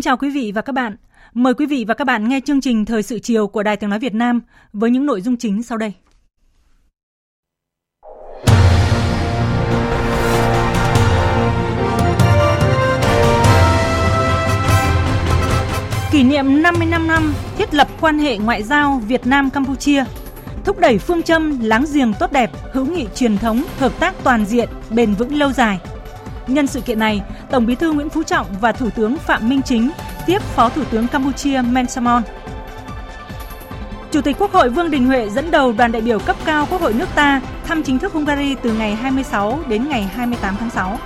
Kính chào quý vị và các bạn. Mời quý vị và các bạn nghe chương trình Thời sự chiều của Đài Tiếng Nói Việt Nam với những nội dung chính sau đây. Kỷ niệm 55 năm thiết lập quan hệ ngoại giao Việt Nam-Campuchia, thúc đẩy phương châm láng giềng tốt đẹp, hữu nghị truyền thống, hợp tác toàn diện, bền vững lâu dài – Nhân sự kiện này, Tổng Bí thư Nguyễn Phú Trọng và Thủ tướng Phạm Minh Chính tiếp Phó Thủ tướng Campuchia Men Samon. Chủ tịch Quốc hội Vương Đình Huệ dẫn đầu đoàn đại biểu cấp cao Quốc hội nước ta thăm chính thức Hungary từ ngày 26 đến ngày 28 tháng 6.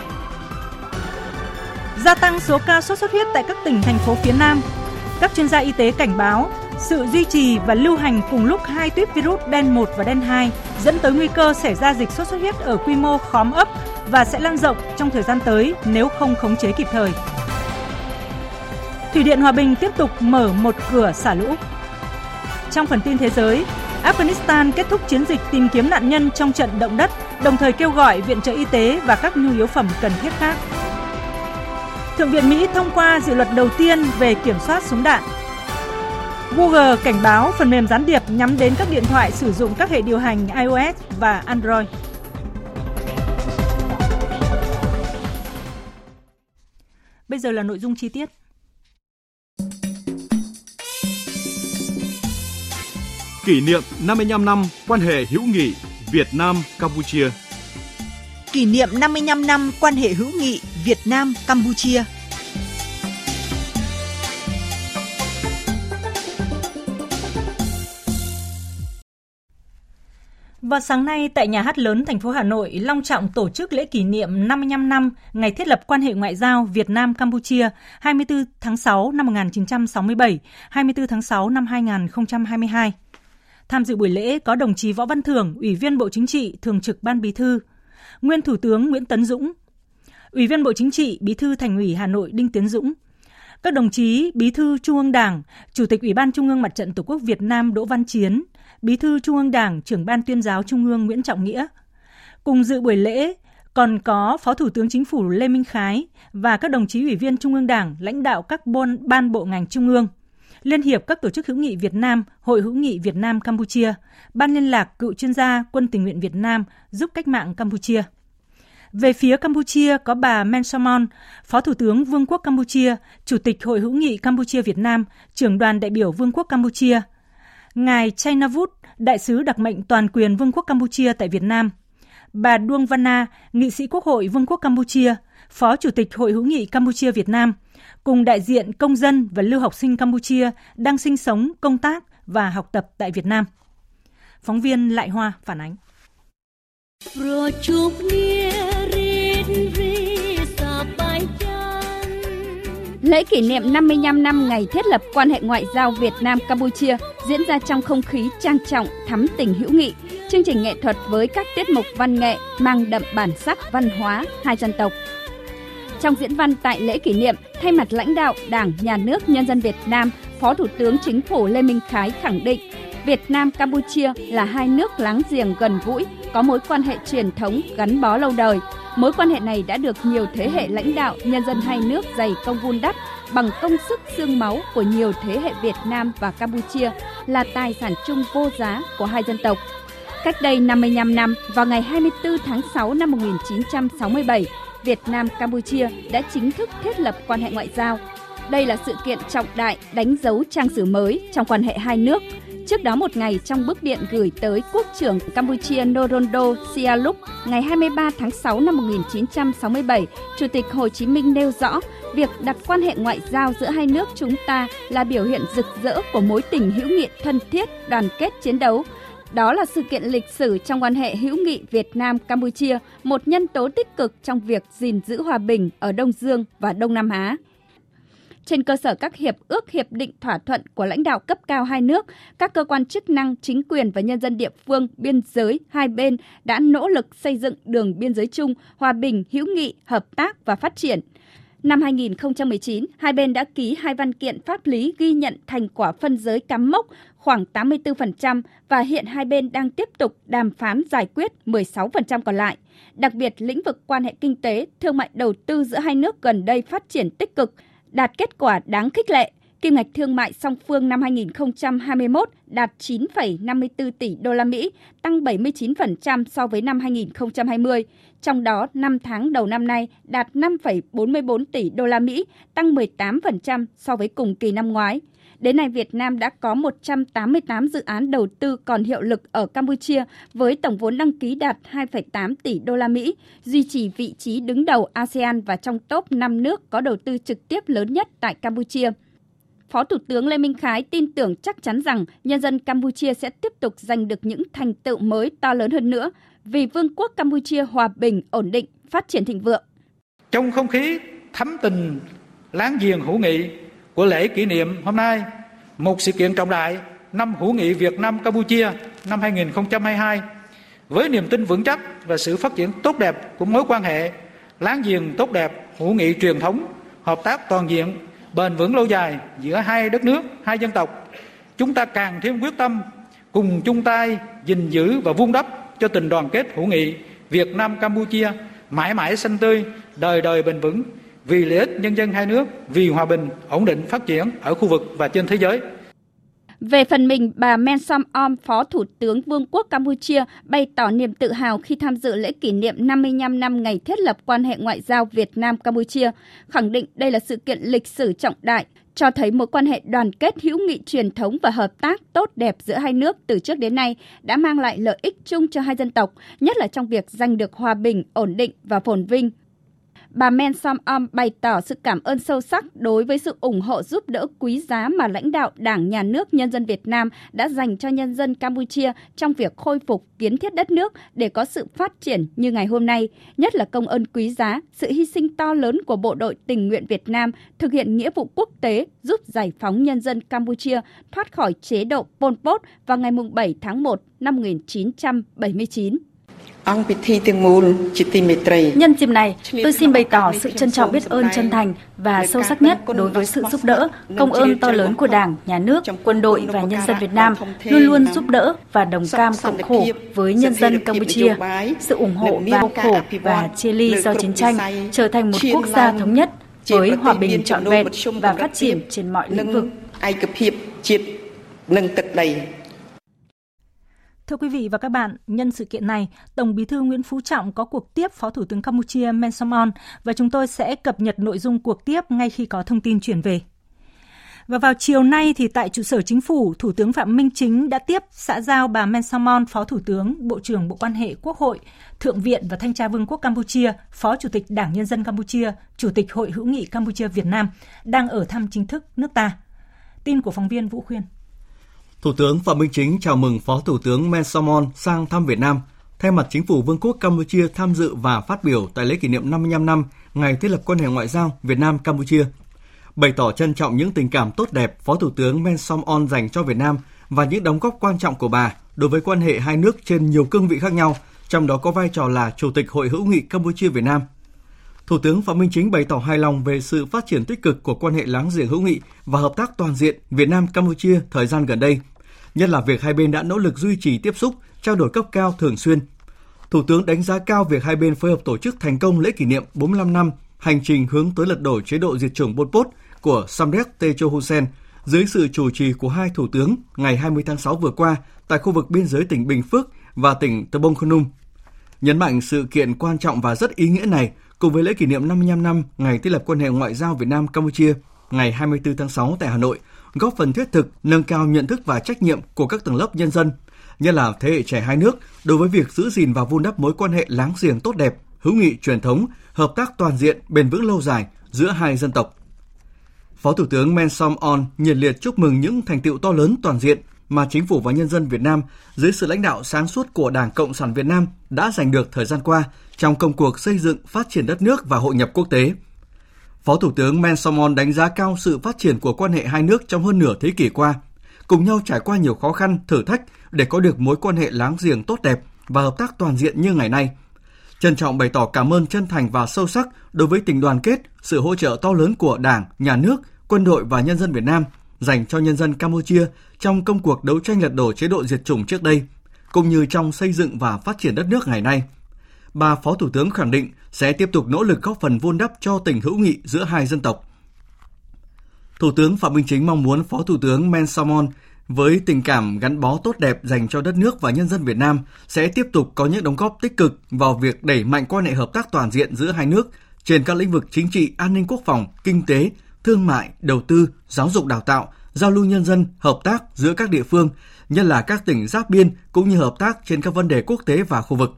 Gia tăng số ca sốt xuất huyết tại các tỉnh thành phố phía Nam. Các chuyên gia y tế cảnh báo sự duy trì và lưu hành cùng lúc hai tuyếp virus đen 1 và đen 2 dẫn tới nguy cơ xảy ra dịch sốt xuất huyết ở quy mô khóm ấp và sẽ lan rộng trong thời gian tới nếu không khống chế kịp thời. Thủy điện Hòa Bình tiếp tục mở một cửa xả lũ. Trong phần tin thế giới, Afghanistan kết thúc chiến dịch tìm kiếm nạn nhân trong trận động đất, đồng thời kêu gọi viện trợ y tế và các nhu yếu phẩm cần thiết khác. Thượng viện Mỹ thông qua dự luật đầu tiên về kiểm soát súng đạn. Google cảnh báo phần mềm gián điệp nhắm đến các điện thoại sử dụng các hệ điều hành iOS và Android. Bây giờ là nội dung chi tiết. Kỷ niệm 55 năm quan hệ hữu nghị Việt Nam Campuchia. Kỷ niệm 55 năm quan hệ hữu nghị Việt Nam Campuchia. Vào sáng nay tại nhà hát lớn thành phố Hà Nội long trọng tổ chức lễ kỷ niệm 55 năm ngày thiết lập quan hệ ngoại giao Việt Nam Campuchia 24 tháng 6 năm 1967, 24 tháng 6 năm 2022. Tham dự buổi lễ có đồng chí Võ Văn Thưởng, Ủy viên Bộ Chính trị, Thường trực Ban Bí thư, Nguyên Thủ tướng Nguyễn Tấn Dũng, Ủy viên Bộ Chính trị, Bí thư Thành ủy Hà Nội Đinh Tiến Dũng, các đồng chí Bí thư Trung ương Đảng, Chủ tịch Ủy ban Trung ương Mặt trận Tổ quốc Việt Nam Đỗ Văn Chiến, Bí thư Trung ương Đảng, trưởng ban tuyên giáo Trung ương Nguyễn Trọng Nghĩa. Cùng dự buổi lễ còn có Phó Thủ tướng Chính phủ Lê Minh Khái và các đồng chí ủy viên Trung ương Đảng, lãnh đạo các ban bộ ngành Trung ương. Liên hiệp các tổ chức hữu nghị Việt Nam, Hội hữu nghị Việt Nam Campuchia, Ban liên lạc cựu chuyên gia Quân tình nguyện Việt Nam giúp cách mạng Campuchia. Về phía Campuchia có bà Men Samon, Phó Thủ tướng Vương quốc Campuchia, Chủ tịch Hội hữu nghị Campuchia Việt Nam, trưởng đoàn đại biểu Vương quốc Campuchia, ngài Chaynavut, đại sứ đặc mệnh toàn quyền Vương quốc Campuchia tại Việt Nam, bà Duong Vanna, nghị sĩ Quốc hội Vương quốc Campuchia, Phó Chủ tịch Hội hữu nghị Campuchia Việt Nam, cùng đại diện công dân và lưu học sinh Campuchia đang sinh sống, công tác và học tập tại Việt Nam. Phóng viên Lại Hoa phản ánh. Lễ kỷ niệm 55 năm ngày thiết lập quan hệ ngoại giao Việt Nam Campuchia diễn ra trong không khí trang trọng, thắm tình hữu nghị. Chương trình nghệ thuật với các tiết mục văn nghệ mang đậm bản sắc văn hóa hai dân tộc. Trong diễn văn tại lễ kỷ niệm, thay mặt lãnh đạo Đảng, Nhà nước, Nhân dân Việt Nam, Phó Thủ tướng Chính phủ Lê Minh Khái khẳng định Việt Nam Campuchia là hai nước láng giềng gần gũi, có mối quan hệ truyền thống gắn bó lâu đời. Mối quan hệ này đã được nhiều thế hệ lãnh đạo nhân dân hai nước dày công vun đắp bằng công sức xương máu của nhiều thế hệ Việt Nam và Campuchia là tài sản chung vô giá của hai dân tộc. Cách đây 55 năm, vào ngày 24 tháng 6 năm 1967, Việt Nam Campuchia đã chính thức thiết lập quan hệ ngoại giao. Đây là sự kiện trọng đại đánh dấu trang sử mới trong quan hệ hai nước, Trước đó một ngày trong bức điện gửi tới Quốc trưởng Campuchia Norondo Sihanouk ngày 23 tháng 6 năm 1967, Chủ tịch Hồ Chí Minh nêu rõ việc đặt quan hệ ngoại giao giữa hai nước chúng ta là biểu hiện rực rỡ của mối tình hữu nghị thân thiết, đoàn kết chiến đấu, đó là sự kiện lịch sử trong quan hệ hữu nghị Việt Nam Campuchia, một nhân tố tích cực trong việc gìn giữ hòa bình ở Đông Dương và Đông Nam Á. Trên cơ sở các hiệp ước hiệp định thỏa thuận của lãnh đạo cấp cao hai nước, các cơ quan chức năng, chính quyền và nhân dân địa phương biên giới hai bên đã nỗ lực xây dựng đường biên giới chung, hòa bình, hữu nghị, hợp tác và phát triển – Năm 2019, hai bên đã ký hai văn kiện pháp lý ghi nhận thành quả phân giới cắm mốc khoảng 84% và hiện hai bên đang tiếp tục đàm phán giải quyết 16% còn lại. Đặc biệt, lĩnh vực quan hệ kinh tế, thương mại đầu tư giữa hai nước gần đây phát triển tích cực, đạt kết quả đáng khích lệ – Kim ngạch thương mại song phương năm 2021 đạt 9,54 tỷ đô la Mỹ, tăng 79% so với năm 2020. Trong đó, 5 tháng đầu năm nay đạt 5,44 tỷ đô la Mỹ, tăng 18% so với cùng kỳ năm ngoái. Đến nay, Việt Nam đã có 188 dự án đầu tư còn hiệu lực ở Campuchia với tổng vốn đăng ký đạt 2,8 tỷ đô la Mỹ, duy trì vị trí đứng đầu ASEAN và trong top 5 nước có đầu tư trực tiếp lớn nhất tại Campuchia. Phó Thủ tướng Lê Minh Khái tin tưởng chắc chắn rằng nhân dân Campuchia sẽ tiếp tục giành được những thành tựu mới to lớn hơn nữa vì Vương quốc Campuchia hòa bình, ổn định, phát triển thịnh vượng. Trong không khí thắm tình láng giềng hữu nghị của lễ kỷ niệm hôm nay, một sự kiện trọng đại năm hữu nghị Việt Nam Campuchia năm 2022 với niềm tin vững chắc và sự phát triển tốt đẹp của mối quan hệ láng giềng tốt đẹp hữu nghị truyền thống hợp tác toàn diện bền vững lâu dài giữa hai đất nước, hai dân tộc, chúng ta càng thêm quyết tâm cùng chung tay gìn giữ và vun đắp cho tình đoàn kết hữu nghị Việt Nam Campuchia mãi mãi xanh tươi, đời đời bền vững vì lợi ích nhân dân hai nước, vì hòa bình, ổn định phát triển ở khu vực và trên thế giới. Về phần mình, bà Men Sam Om, Phó Thủ tướng Vương quốc Campuchia, bày tỏ niềm tự hào khi tham dự lễ kỷ niệm 55 năm ngày thiết lập quan hệ ngoại giao Việt Nam-Campuchia, khẳng định đây là sự kiện lịch sử trọng đại, cho thấy mối quan hệ đoàn kết hữu nghị truyền thống và hợp tác tốt đẹp giữa hai nước từ trước đến nay đã mang lại lợi ích chung cho hai dân tộc, nhất là trong việc giành được hòa bình, ổn định và phồn vinh Bà Men Som Om bày tỏ sự cảm ơn sâu sắc đối với sự ủng hộ giúp đỡ quý giá mà lãnh đạo Đảng, Nhà nước, Nhân dân Việt Nam đã dành cho nhân dân Campuchia trong việc khôi phục kiến thiết đất nước để có sự phát triển như ngày hôm nay, nhất là công ơn quý giá, sự hy sinh to lớn của Bộ đội tình nguyện Việt Nam thực hiện nghĩa vụ quốc tế giúp giải phóng nhân dân Campuchia thoát khỏi chế độ Pol Pot vào ngày 7 tháng 1 năm 1979. Nhân dịp này, tôi xin bày tỏ sự trân trọng biết ơn chân thành và sâu sắc nhất đối với sự giúp đỡ, công ơn to lớn của Đảng, Nhà nước, quân đội và nhân dân Việt Nam luôn luôn giúp đỡ và đồng cam cộng khổ với nhân dân Campuchia. Sự ủng hộ và khổ và chia ly do chiến tranh trở thành một quốc gia thống nhất với hòa bình trọn vẹn và phát triển trên mọi lĩnh vực. Thưa quý vị và các bạn, nhân sự kiện này, Tổng Bí thư Nguyễn Phú Trọng có cuộc tiếp Phó Thủ tướng Campuchia Men Somon và chúng tôi sẽ cập nhật nội dung cuộc tiếp ngay khi có thông tin chuyển về. Và vào chiều nay thì tại trụ sở chính phủ, Thủ tướng Phạm Minh Chính đã tiếp xã giao bà Men Somon, Phó Thủ tướng, Bộ trưởng Bộ quan hệ Quốc hội, Thượng viện và Thanh tra Vương quốc Campuchia, Phó Chủ tịch Đảng Nhân dân Campuchia, Chủ tịch Hội hữu nghị Campuchia Việt Nam, đang ở thăm chính thức nước ta. Tin của phóng viên Vũ Khuyên. Thủ tướng Phạm Minh Chính chào mừng Phó Thủ tướng Men Somon sang thăm Việt Nam. Thay mặt chính phủ Vương quốc Campuchia tham dự và phát biểu tại lễ kỷ niệm 55 năm ngày thiết lập quan hệ ngoại giao Việt Nam Campuchia. Bày tỏ trân trọng những tình cảm tốt đẹp Phó Thủ tướng Men Somon dành cho Việt Nam và những đóng góp quan trọng của bà đối với quan hệ hai nước trên nhiều cương vị khác nhau, trong đó có vai trò là Chủ tịch Hội hữu nghị Campuchia Việt Nam – Thủ tướng Phạm Minh Chính bày tỏ hài lòng về sự phát triển tích cực của quan hệ láng giềng hữu nghị và hợp tác toàn diện Việt Nam Campuchia thời gian gần đây, nhất là việc hai bên đã nỗ lực duy trì tiếp xúc, trao đổi cấp cao thường xuyên. Thủ tướng đánh giá cao việc hai bên phối hợp tổ chức thành công lễ kỷ niệm 45 năm hành trình hướng tới lật đổ chế độ diệt chủng Pol Pot của Samdech Techo Hun Sen dưới sự chủ trì của hai thủ tướng ngày 20 tháng 6 vừa qua tại khu vực biên giới tỉnh Bình Phước và tỉnh Tờ Bông Khunum. Nhấn mạnh sự kiện quan trọng và rất ý nghĩa này cùng với lễ kỷ niệm 55 năm ngày thiết lập quan hệ ngoại giao Việt Nam Campuchia ngày 24 tháng 6 tại Hà Nội góp phần thiết thực nâng cao nhận thức và trách nhiệm của các tầng lớp nhân dân, nhất là thế hệ trẻ hai nước đối với việc giữ gìn và vun đắp mối quan hệ láng giềng tốt đẹp, hữu nghị truyền thống, hợp tác toàn diện, bền vững lâu dài giữa hai dân tộc. Phó Thủ tướng Men Som On nhiệt liệt chúc mừng những thành tựu to lớn toàn diện mà chính phủ và nhân dân Việt Nam dưới sự lãnh đạo sáng suốt của Đảng Cộng sản Việt Nam đã giành được thời gian qua trong công cuộc xây dựng phát triển đất nước và hội nhập quốc tế. Phó Thủ tướng Mensomon đánh giá cao sự phát triển của quan hệ hai nước trong hơn nửa thế kỷ qua, cùng nhau trải qua nhiều khó khăn, thử thách để có được mối quan hệ láng giềng tốt đẹp và hợp tác toàn diện như ngày nay. Trân trọng bày tỏ cảm ơn chân thành và sâu sắc đối với tình đoàn kết, sự hỗ trợ to lớn của Đảng, Nhà nước, quân đội và nhân dân Việt Nam dành cho nhân dân Campuchia trong công cuộc đấu tranh lật đổ chế độ diệt chủng trước đây, cũng như trong xây dựng và phát triển đất nước ngày nay. Bà Phó Thủ tướng khẳng định sẽ tiếp tục nỗ lực góp phần vun đắp cho tình hữu nghị giữa hai dân tộc. Thủ tướng Phạm Minh Chính mong muốn Phó Thủ tướng Men Samon với tình cảm gắn bó tốt đẹp dành cho đất nước và nhân dân Việt Nam sẽ tiếp tục có những đóng góp tích cực vào việc đẩy mạnh quan hệ hợp tác toàn diện giữa hai nước trên các lĩnh vực chính trị, an ninh quốc phòng, kinh tế, thương mại, đầu tư, giáo dục đào tạo, giao lưu nhân dân, hợp tác giữa các địa phương, nhất là các tỉnh giáp biên cũng như hợp tác trên các vấn đề quốc tế và khu vực.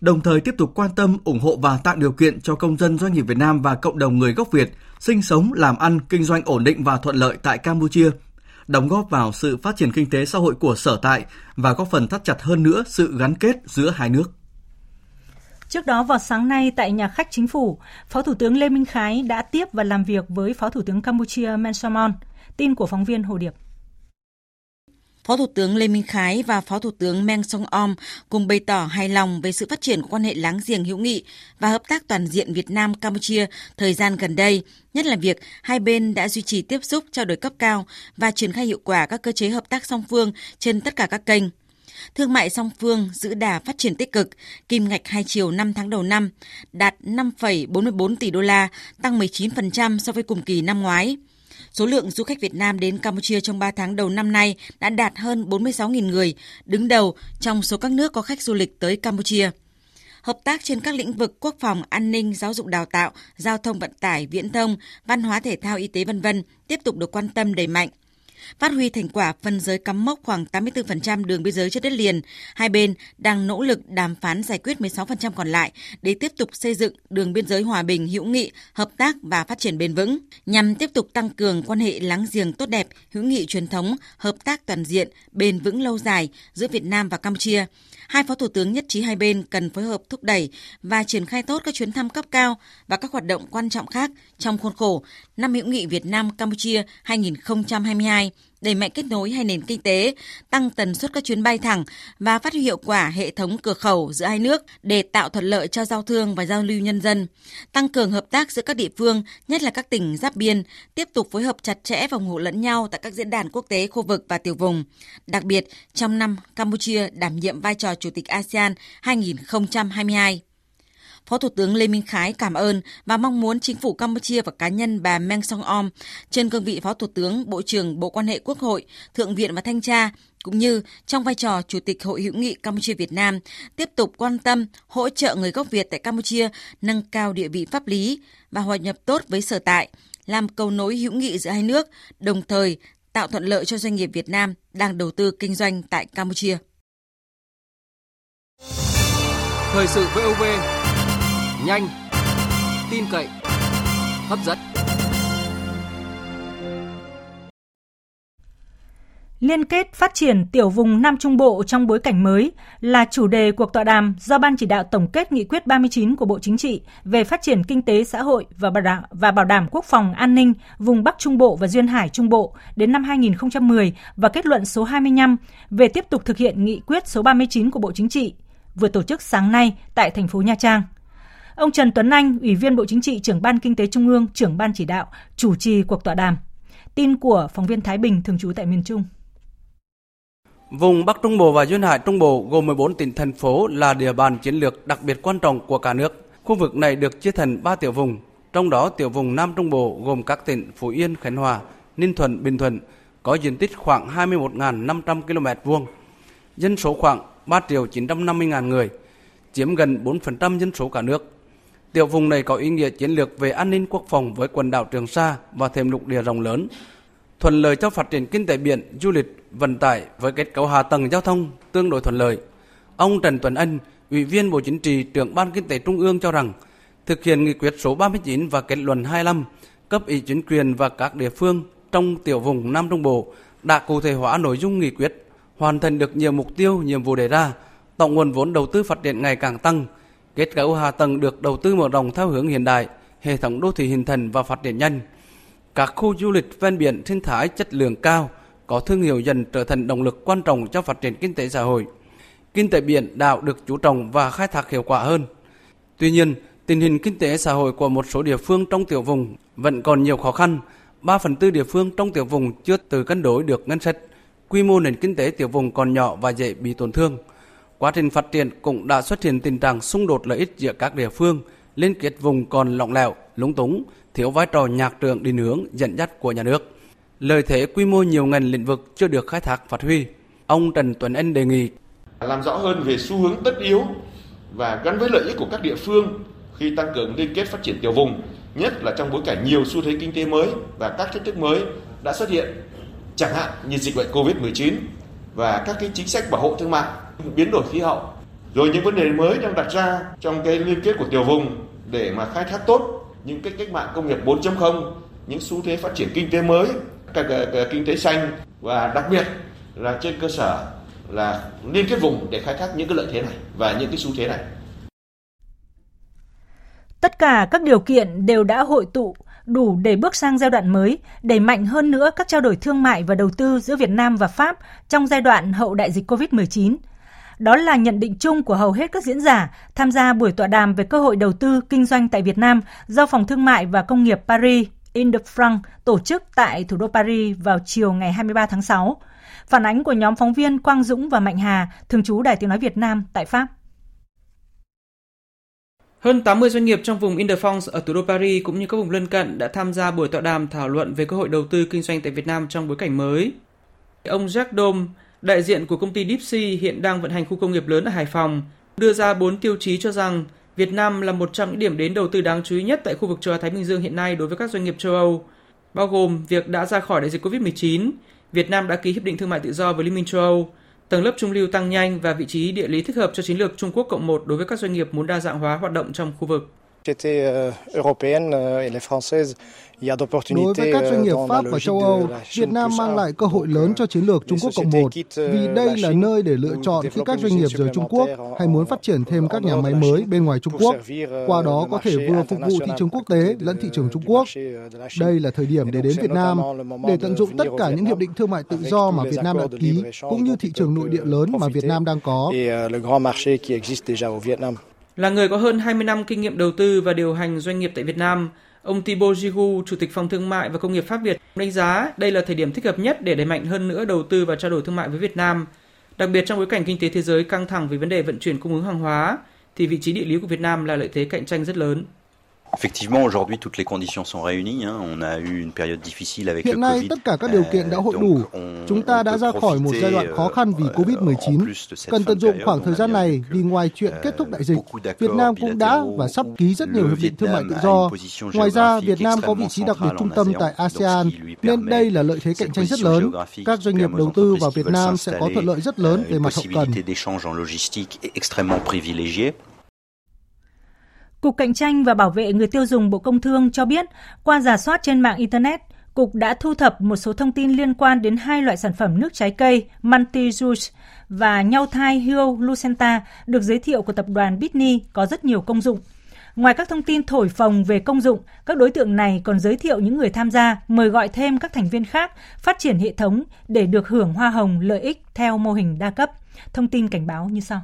Đồng thời tiếp tục quan tâm, ủng hộ và tạo điều kiện cho công dân doanh nghiệp Việt Nam và cộng đồng người gốc Việt sinh sống, làm ăn, kinh doanh ổn định và thuận lợi tại Campuchia, đóng góp vào sự phát triển kinh tế xã hội của sở tại và góp phần thắt chặt hơn nữa sự gắn kết giữa hai nước. Trước đó vào sáng nay tại nhà khách chính phủ, Phó Thủ tướng Lê Minh Khái đã tiếp và làm việc với Phó Thủ tướng Campuchia Mensamon. Tin của phóng viên Hồ Điệp. Phó Thủ tướng Lê Minh Khái và Phó Thủ tướng Meng Song Om cùng bày tỏ hài lòng về sự phát triển của quan hệ láng giềng hữu nghị và hợp tác toàn diện Việt Nam Campuchia thời gian gần đây, nhất là việc hai bên đã duy trì tiếp xúc trao đổi cấp cao và triển khai hiệu quả các cơ chế hợp tác song phương trên tất cả các kênh. Thương mại song phương giữ đà phát triển tích cực, kim ngạch hai chiều 5 tháng đầu năm đạt 5,44 tỷ đô la, tăng 19% so với cùng kỳ năm ngoái. Số lượng du khách Việt Nam đến Campuchia trong 3 tháng đầu năm nay đã đạt hơn 46.000 người, đứng đầu trong số các nước có khách du lịch tới Campuchia. Hợp tác trên các lĩnh vực quốc phòng, an ninh, giáo dục đào tạo, giao thông vận tải, viễn thông, văn hóa thể thao, y tế vân vân tiếp tục được quan tâm đẩy mạnh. Phát huy thành quả phân giới cắm mốc khoảng 84% đường biên giới trên đất liền, hai bên đang nỗ lực đàm phán giải quyết 16% còn lại để tiếp tục xây dựng đường biên giới hòa bình, hữu nghị, hợp tác và phát triển bền vững, nhằm tiếp tục tăng cường quan hệ láng giềng tốt đẹp, hữu nghị truyền thống, hợp tác toàn diện, bền vững lâu dài giữa Việt Nam và Campuchia hai phó thủ tướng nhất trí hai bên cần phối hợp thúc đẩy và triển khai tốt các chuyến thăm cấp cao và các hoạt động quan trọng khác trong khuôn khổ năm hữu nghị Việt Nam Campuchia 2022 đẩy mạnh kết nối hai nền kinh tế, tăng tần suất các chuyến bay thẳng và phát huy hiệu quả hệ thống cửa khẩu giữa hai nước để tạo thuận lợi cho giao thương và giao lưu nhân dân, tăng cường hợp tác giữa các địa phương, nhất là các tỉnh giáp biên, tiếp tục phối hợp chặt chẽ và ủng hộ lẫn nhau tại các diễn đàn quốc tế, khu vực và tiểu vùng. Đặc biệt, trong năm Campuchia đảm nhiệm vai trò Chủ tịch ASEAN 2022. Phó Thủ tướng Lê Minh Khái cảm ơn và mong muốn chính phủ Campuchia và cá nhân bà Meng Song Om trên cương vị Phó Thủ tướng, Bộ trưởng Bộ quan hệ Quốc hội, Thượng viện và Thanh tra cũng như trong vai trò Chủ tịch Hội hữu nghị Campuchia Việt Nam tiếp tục quan tâm hỗ trợ người gốc Việt tại Campuchia nâng cao địa vị pháp lý và hòa nhập tốt với sở tại, làm cầu nối hữu nghị giữa hai nước, đồng thời tạo thuận lợi cho doanh nghiệp Việt Nam đang đầu tư kinh doanh tại Campuchia. Thời sự VOV nhanh, tin cậy, hấp dẫn. Liên kết phát triển tiểu vùng Nam Trung Bộ trong bối cảnh mới là chủ đề cuộc tọa đàm do Ban chỉ đạo tổng kết nghị quyết 39 của Bộ Chính trị về phát triển kinh tế xã hội và bảo đảm, và bảo đảm quốc phòng an ninh vùng Bắc Trung Bộ và Duyên Hải Trung Bộ đến năm 2010 và kết luận số 25 về tiếp tục thực hiện nghị quyết số 39 của Bộ Chính trị vừa tổ chức sáng nay tại thành phố Nha Trang. Ông Trần Tuấn Anh, Ủy viên Bộ Chính trị, trưởng Ban Kinh tế Trung ương, trưởng Ban chỉ đạo, chủ trì cuộc tọa đàm. Tin của phóng viên Thái Bình thường trú tại miền Trung. Vùng Bắc Trung Bộ và Duyên Hải Trung Bộ gồm 14 tỉnh thành phố là địa bàn chiến lược đặc biệt quan trọng của cả nước. Khu vực này được chia thành 3 tiểu vùng, trong đó tiểu vùng Nam Trung Bộ gồm các tỉnh Phú Yên, Khánh Hòa, Ninh Thuận, Bình Thuận có diện tích khoảng 21.500 km vuông, dân số khoảng 3 triệu 950 ngàn người, chiếm gần 4% dân số cả nước. Tiểu vùng này có ý nghĩa chiến lược về an ninh quốc phòng với quần đảo Trường Sa và thêm lục địa rộng lớn. thuận lợi cho phát triển kinh tế biển, du lịch, vận tải với kết cấu hạ tầng giao thông tương đối thuận lợi. Ông Trần Tuấn Anh, Ủy viên Bộ Chính trị, trưởng Ban Kinh tế Trung ương cho rằng, thực hiện nghị quyết số 39 và kết luận 25, cấp ủy chính quyền và các địa phương trong tiểu vùng Nam Trung Bộ đã cụ thể hóa nội dung nghị quyết, hoàn thành được nhiều mục tiêu, nhiệm vụ đề ra, tổng nguồn vốn đầu tư phát triển ngày càng tăng, kết cấu hạ tầng được đầu tư mở rộng theo hướng hiện đại, hệ thống đô thị hình thành và phát triển nhanh. Các khu du lịch ven biển sinh thái chất lượng cao, có thương hiệu dần trở thành động lực quan trọng cho phát triển kinh tế xã hội. Kinh tế biển đảo được chú trọng và khai thác hiệu quả hơn. Tuy nhiên, tình hình kinh tế xã hội của một số địa phương trong tiểu vùng vẫn còn nhiều khó khăn. 3 phần tư địa phương trong tiểu vùng chưa từ cân đối được ngân sách. Quy mô nền kinh tế tiểu vùng còn nhỏ và dễ bị tổn thương. Quá trình phát triển cũng đã xuất hiện tình trạng xung đột lợi ích giữa các địa phương, liên kết vùng còn lỏng lẻo, lúng túng, thiếu vai trò nhạc trưởng định hướng dẫn dắt của nhà nước. Lợi thế quy mô nhiều ngành lĩnh vực chưa được khai thác phát huy. Ông Trần Tuấn Anh đề nghị làm rõ hơn về xu hướng tất yếu và gắn với lợi ích của các địa phương khi tăng cường liên kết phát triển tiểu vùng, nhất là trong bối cảnh nhiều xu thế kinh tế mới và các thách thức mới đã xuất hiện, chẳng hạn như dịch bệnh Covid-19 và các cái chính sách bảo hộ thương mại, biến đổi khí hậu. Rồi những vấn đề mới đang đặt ra trong cái liên kết của tiểu vùng để mà khai thác tốt những cái cách mạng công nghiệp 4.0, những xu thế phát triển kinh tế mới, các, các kinh tế xanh và đặc biệt là trên cơ sở là liên kết vùng để khai thác những cái lợi thế này và những cái xu thế này. Tất cả các điều kiện đều đã hội tụ đủ để bước sang giai đoạn mới, đẩy mạnh hơn nữa các trao đổi thương mại và đầu tư giữa Việt Nam và Pháp trong giai đoạn hậu đại dịch COVID-19. Đó là nhận định chung của hầu hết các diễn giả tham gia buổi tọa đàm về cơ hội đầu tư kinh doanh tại Việt Nam do Phòng Thương mại và Công nghiệp Paris Ile-de-France tổ chức tại thủ đô Paris vào chiều ngày 23 tháng 6. Phản ánh của nhóm phóng viên Quang Dũng và Mạnh Hà, thường trú Đài Tiếng Nói Việt Nam tại Pháp. Hơn 80 doanh nghiệp trong vùng Ile-de-France ở thủ đô Paris cũng như các vùng lân cận đã tham gia buổi tọa đàm thảo luận về cơ hội đầu tư kinh doanh tại Việt Nam trong bối cảnh mới. Ông Jacques Dom, đại diện của công ty Dipsy hiện đang vận hành khu công nghiệp lớn ở Hải Phòng, đưa ra 4 tiêu chí cho rằng Việt Nam là một trong những điểm đến đầu tư đáng chú ý nhất tại khu vực châu Á Thái Bình Dương hiện nay đối với các doanh nghiệp châu Âu, bao gồm việc đã ra khỏi đại dịch Covid-19, Việt Nam đã ký hiệp định thương mại tự do với Liên minh châu Âu, tầng lớp trung lưu tăng nhanh và vị trí địa lý thích hợp cho chiến lược Trung Quốc cộng một đối với các doanh nghiệp muốn đa dạng hóa hoạt động trong khu vực. Đối với các doanh nghiệp Pháp và châu Âu, Việt Nam mang lại cơ hội lớn cho chiến lược Trung Quốc Cộng một vì đây là nơi để lựa chọn khi các doanh nghiệp rời Trung Quốc hay muốn phát triển thêm các nhà máy mới bên ngoài Trung Quốc. Qua đó có thể vừa phục vụ thị trường quốc tế lẫn thị trường Trung Quốc. Đây là thời điểm để đến Việt Nam để tận dụng tất cả những hiệp định thương mại tự do mà Việt Nam đã ký cũng như thị trường nội địa lớn mà Việt Nam đang có. Là người có hơn 20 năm kinh nghiệm đầu tư và điều hành doanh nghiệp tại Việt Nam, Ông Thibaut Gigu, Chủ tịch Phòng Thương mại và Công nghiệp Pháp Việt, đánh giá đây là thời điểm thích hợp nhất để đẩy mạnh hơn nữa đầu tư và trao đổi thương mại với Việt Nam. Đặc biệt trong bối cảnh kinh tế thế giới căng thẳng vì vấn đề vận chuyển cung ứng hàng hóa, thì vị trí địa lý của Việt Nam là lợi thế cạnh tranh rất lớn. Effectivement, aujourd'hui, toutes les conditions sont réunies. Hein. On a eu une période difficile avec Hiện le nay, Covid. tất cả các điều kiện đã hội đủ. Chúng ta đã ra khỏi một giai đoạn khó khăn vì COVID-19. Cần tận dụng khoảng thời gian này vì ngoài chuyện kết thúc đại dịch, Việt Nam cũng đã và sắp ký rất nhiều hiệp định thương mại tự do. Ngoài ra, Việt Nam có vị trí đặc biệt trung tâm tại ASEAN, nên đây là lợi thế cạnh tranh rất lớn. Các doanh nghiệp đầu tư vào Việt Nam sẽ có thuận lợi rất lớn về mặt hậu cần. Cục Cạnh tranh và Bảo vệ người tiêu dùng Bộ Công Thương cho biết, qua giả soát trên mạng Internet, Cục đã thu thập một số thông tin liên quan đến hai loại sản phẩm nước trái cây Manti Juice và nhau thai Hio Lucenta được giới thiệu của tập đoàn Bitney có rất nhiều công dụng. Ngoài các thông tin thổi phồng về công dụng, các đối tượng này còn giới thiệu những người tham gia mời gọi thêm các thành viên khác phát triển hệ thống để được hưởng hoa hồng lợi ích theo mô hình đa cấp. Thông tin cảnh báo như sau.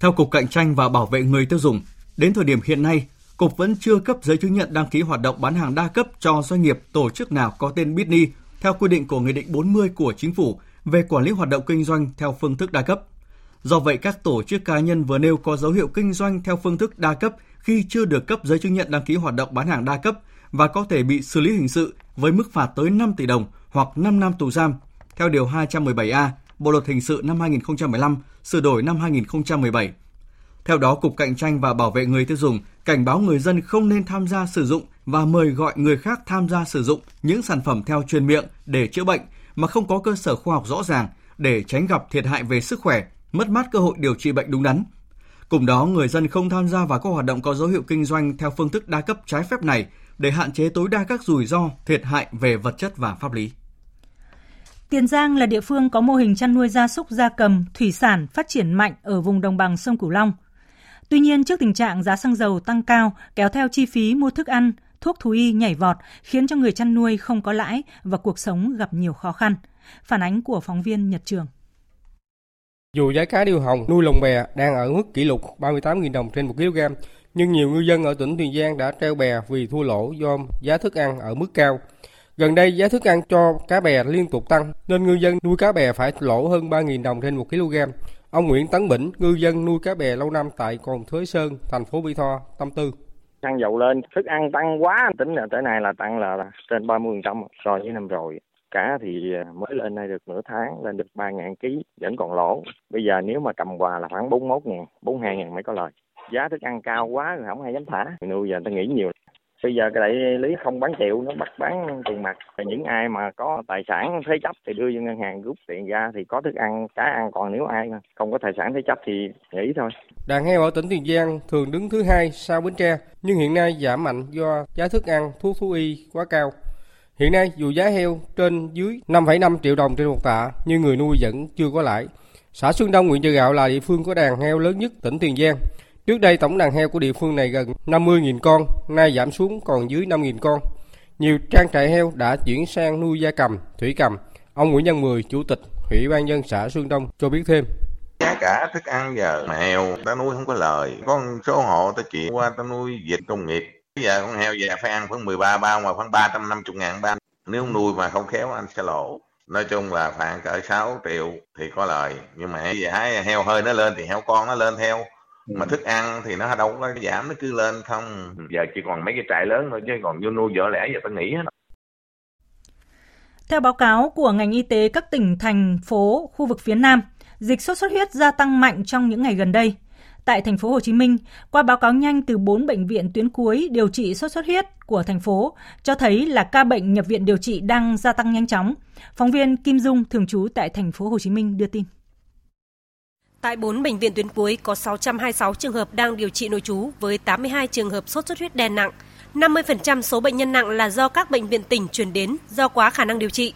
Theo Cục Cạnh tranh và Bảo vệ người tiêu dùng, đến thời điểm hiện nay, Cục vẫn chưa cấp giấy chứng nhận đăng ký hoạt động bán hàng đa cấp cho doanh nghiệp tổ chức nào có tên Bitly theo quy định của Nghị định 40 của Chính phủ về quản lý hoạt động kinh doanh theo phương thức đa cấp. Do vậy, các tổ chức cá nhân vừa nêu có dấu hiệu kinh doanh theo phương thức đa cấp khi chưa được cấp giấy chứng nhận đăng ký hoạt động bán hàng đa cấp và có thể bị xử lý hình sự với mức phạt tới 5 tỷ đồng hoặc 5 năm tù giam theo Điều 217A Bộ Luật Hình sự năm 2015, sửa đổi năm 2017. Theo đó, Cục Cạnh tranh và Bảo vệ người tiêu dùng cảnh báo người dân không nên tham gia sử dụng và mời gọi người khác tham gia sử dụng những sản phẩm theo truyền miệng để chữa bệnh mà không có cơ sở khoa học rõ ràng để tránh gặp thiệt hại về sức khỏe, mất mát cơ hội điều trị bệnh đúng đắn. Cùng đó, người dân không tham gia vào các hoạt động có dấu hiệu kinh doanh theo phương thức đa cấp trái phép này để hạn chế tối đa các rủi ro, thiệt hại về vật chất và pháp lý. Tiền Giang là địa phương có mô hình chăn nuôi gia súc gia cầm, thủy sản phát triển mạnh ở vùng đồng bằng sông Cửu Long. Tuy nhiên, trước tình trạng giá xăng dầu tăng cao kéo theo chi phí mua thức ăn, thuốc thú y nhảy vọt khiến cho người chăn nuôi không có lãi và cuộc sống gặp nhiều khó khăn. Phản ánh của phóng viên Nhật Trường. Dù giá cá điêu hồng nuôi lồng bè đang ở mức kỷ lục 38.000 đồng trên 1 kg, nhưng nhiều ngư dân ở tỉnh Tiền Giang đã treo bè vì thua lỗ do giá thức ăn ở mức cao. Gần đây giá thức ăn cho cá bè liên tục tăng nên ngư dân nuôi cá bè phải lỗ hơn 3.000 đồng trên 1 kg. Ông Nguyễn Tấn Bỉnh, ngư dân nuôi cá bè lâu năm tại Cồn Thới Sơn, thành phố Mỹ Tho, tâm tư. Xăng dầu lên, thức ăn tăng quá, tính là tới nay là tăng là, là trên 30% so với năm rồi. Cá thì mới lên đây được nửa tháng, lên được 3.000 kg, vẫn còn lỗ. Bây giờ nếu mà cầm quà là khoảng 41.000, 42.000 mới có lời. Giá thức ăn cao quá rồi không ai dám thả. Nuôi giờ ta nghĩ nhiều bây giờ cái đại lý không bán triệu nó bắt bán tiền mặt. Và những ai mà có tài sản thế chấp thì đưa vô ngân hàng rút tiền ra thì có thức ăn cá ăn còn nếu ai không có tài sản thế chấp thì nghỉ thôi. Đàn heo ở tỉnh tiền giang thường đứng thứ hai sau bến tre nhưng hiện nay giảm mạnh do giá thức ăn thuốc thú y quá cao. Hiện nay dù giá heo trên dưới 5,5 triệu đồng trên một tạ nhưng người nuôi vẫn chưa có lãi. Xã xuân đông huyện chợ gạo là địa phương có đàn heo lớn nhất tỉnh tiền giang. Trước đây tổng đàn heo của địa phương này gần 50.000 con, nay giảm xuống còn dưới 5.000 con. Nhiều trang trại heo đã chuyển sang nuôi gia cầm, thủy cầm. Ông Nguyễn Văn Mười, Chủ tịch Ủy ban dân xã Xuân Đông cho biết thêm. Giá cả thức ăn giờ heo ta nuôi không có lời. Có một số hộ ta chuyển qua ta nuôi dịch công nghiệp. Bây giờ con heo già phải ăn khoảng 13 bao mà khoảng 350 ngàn ba Nếu nuôi mà không khéo anh sẽ lỗ. Nói chung là khoảng cỡ 6 triệu thì có lời. Nhưng mà giá heo hơi nó lên thì heo con nó lên theo mà thức ăn thì nó đâu có giảm nó cứ lên không giờ chỉ còn mấy cái trại lớn thôi chứ còn vô nuôi vợ lẽ giờ ta nghỉ hết theo báo cáo của ngành y tế các tỉnh, thành phố, khu vực phía Nam, dịch sốt xuất huyết gia tăng mạnh trong những ngày gần đây. Tại thành phố Hồ Chí Minh, qua báo cáo nhanh từ 4 bệnh viện tuyến cuối điều trị sốt xuất huyết của thành phố cho thấy là ca bệnh nhập viện điều trị đang gia tăng nhanh chóng. Phóng viên Kim Dung thường trú tại thành phố Hồ Chí Minh đưa tin. Tại 4 bệnh viện tuyến cuối có 626 trường hợp đang điều trị nội trú với 82 trường hợp sốt xuất huyết đen nặng. 50% số bệnh nhân nặng là do các bệnh viện tỉnh chuyển đến do quá khả năng điều trị.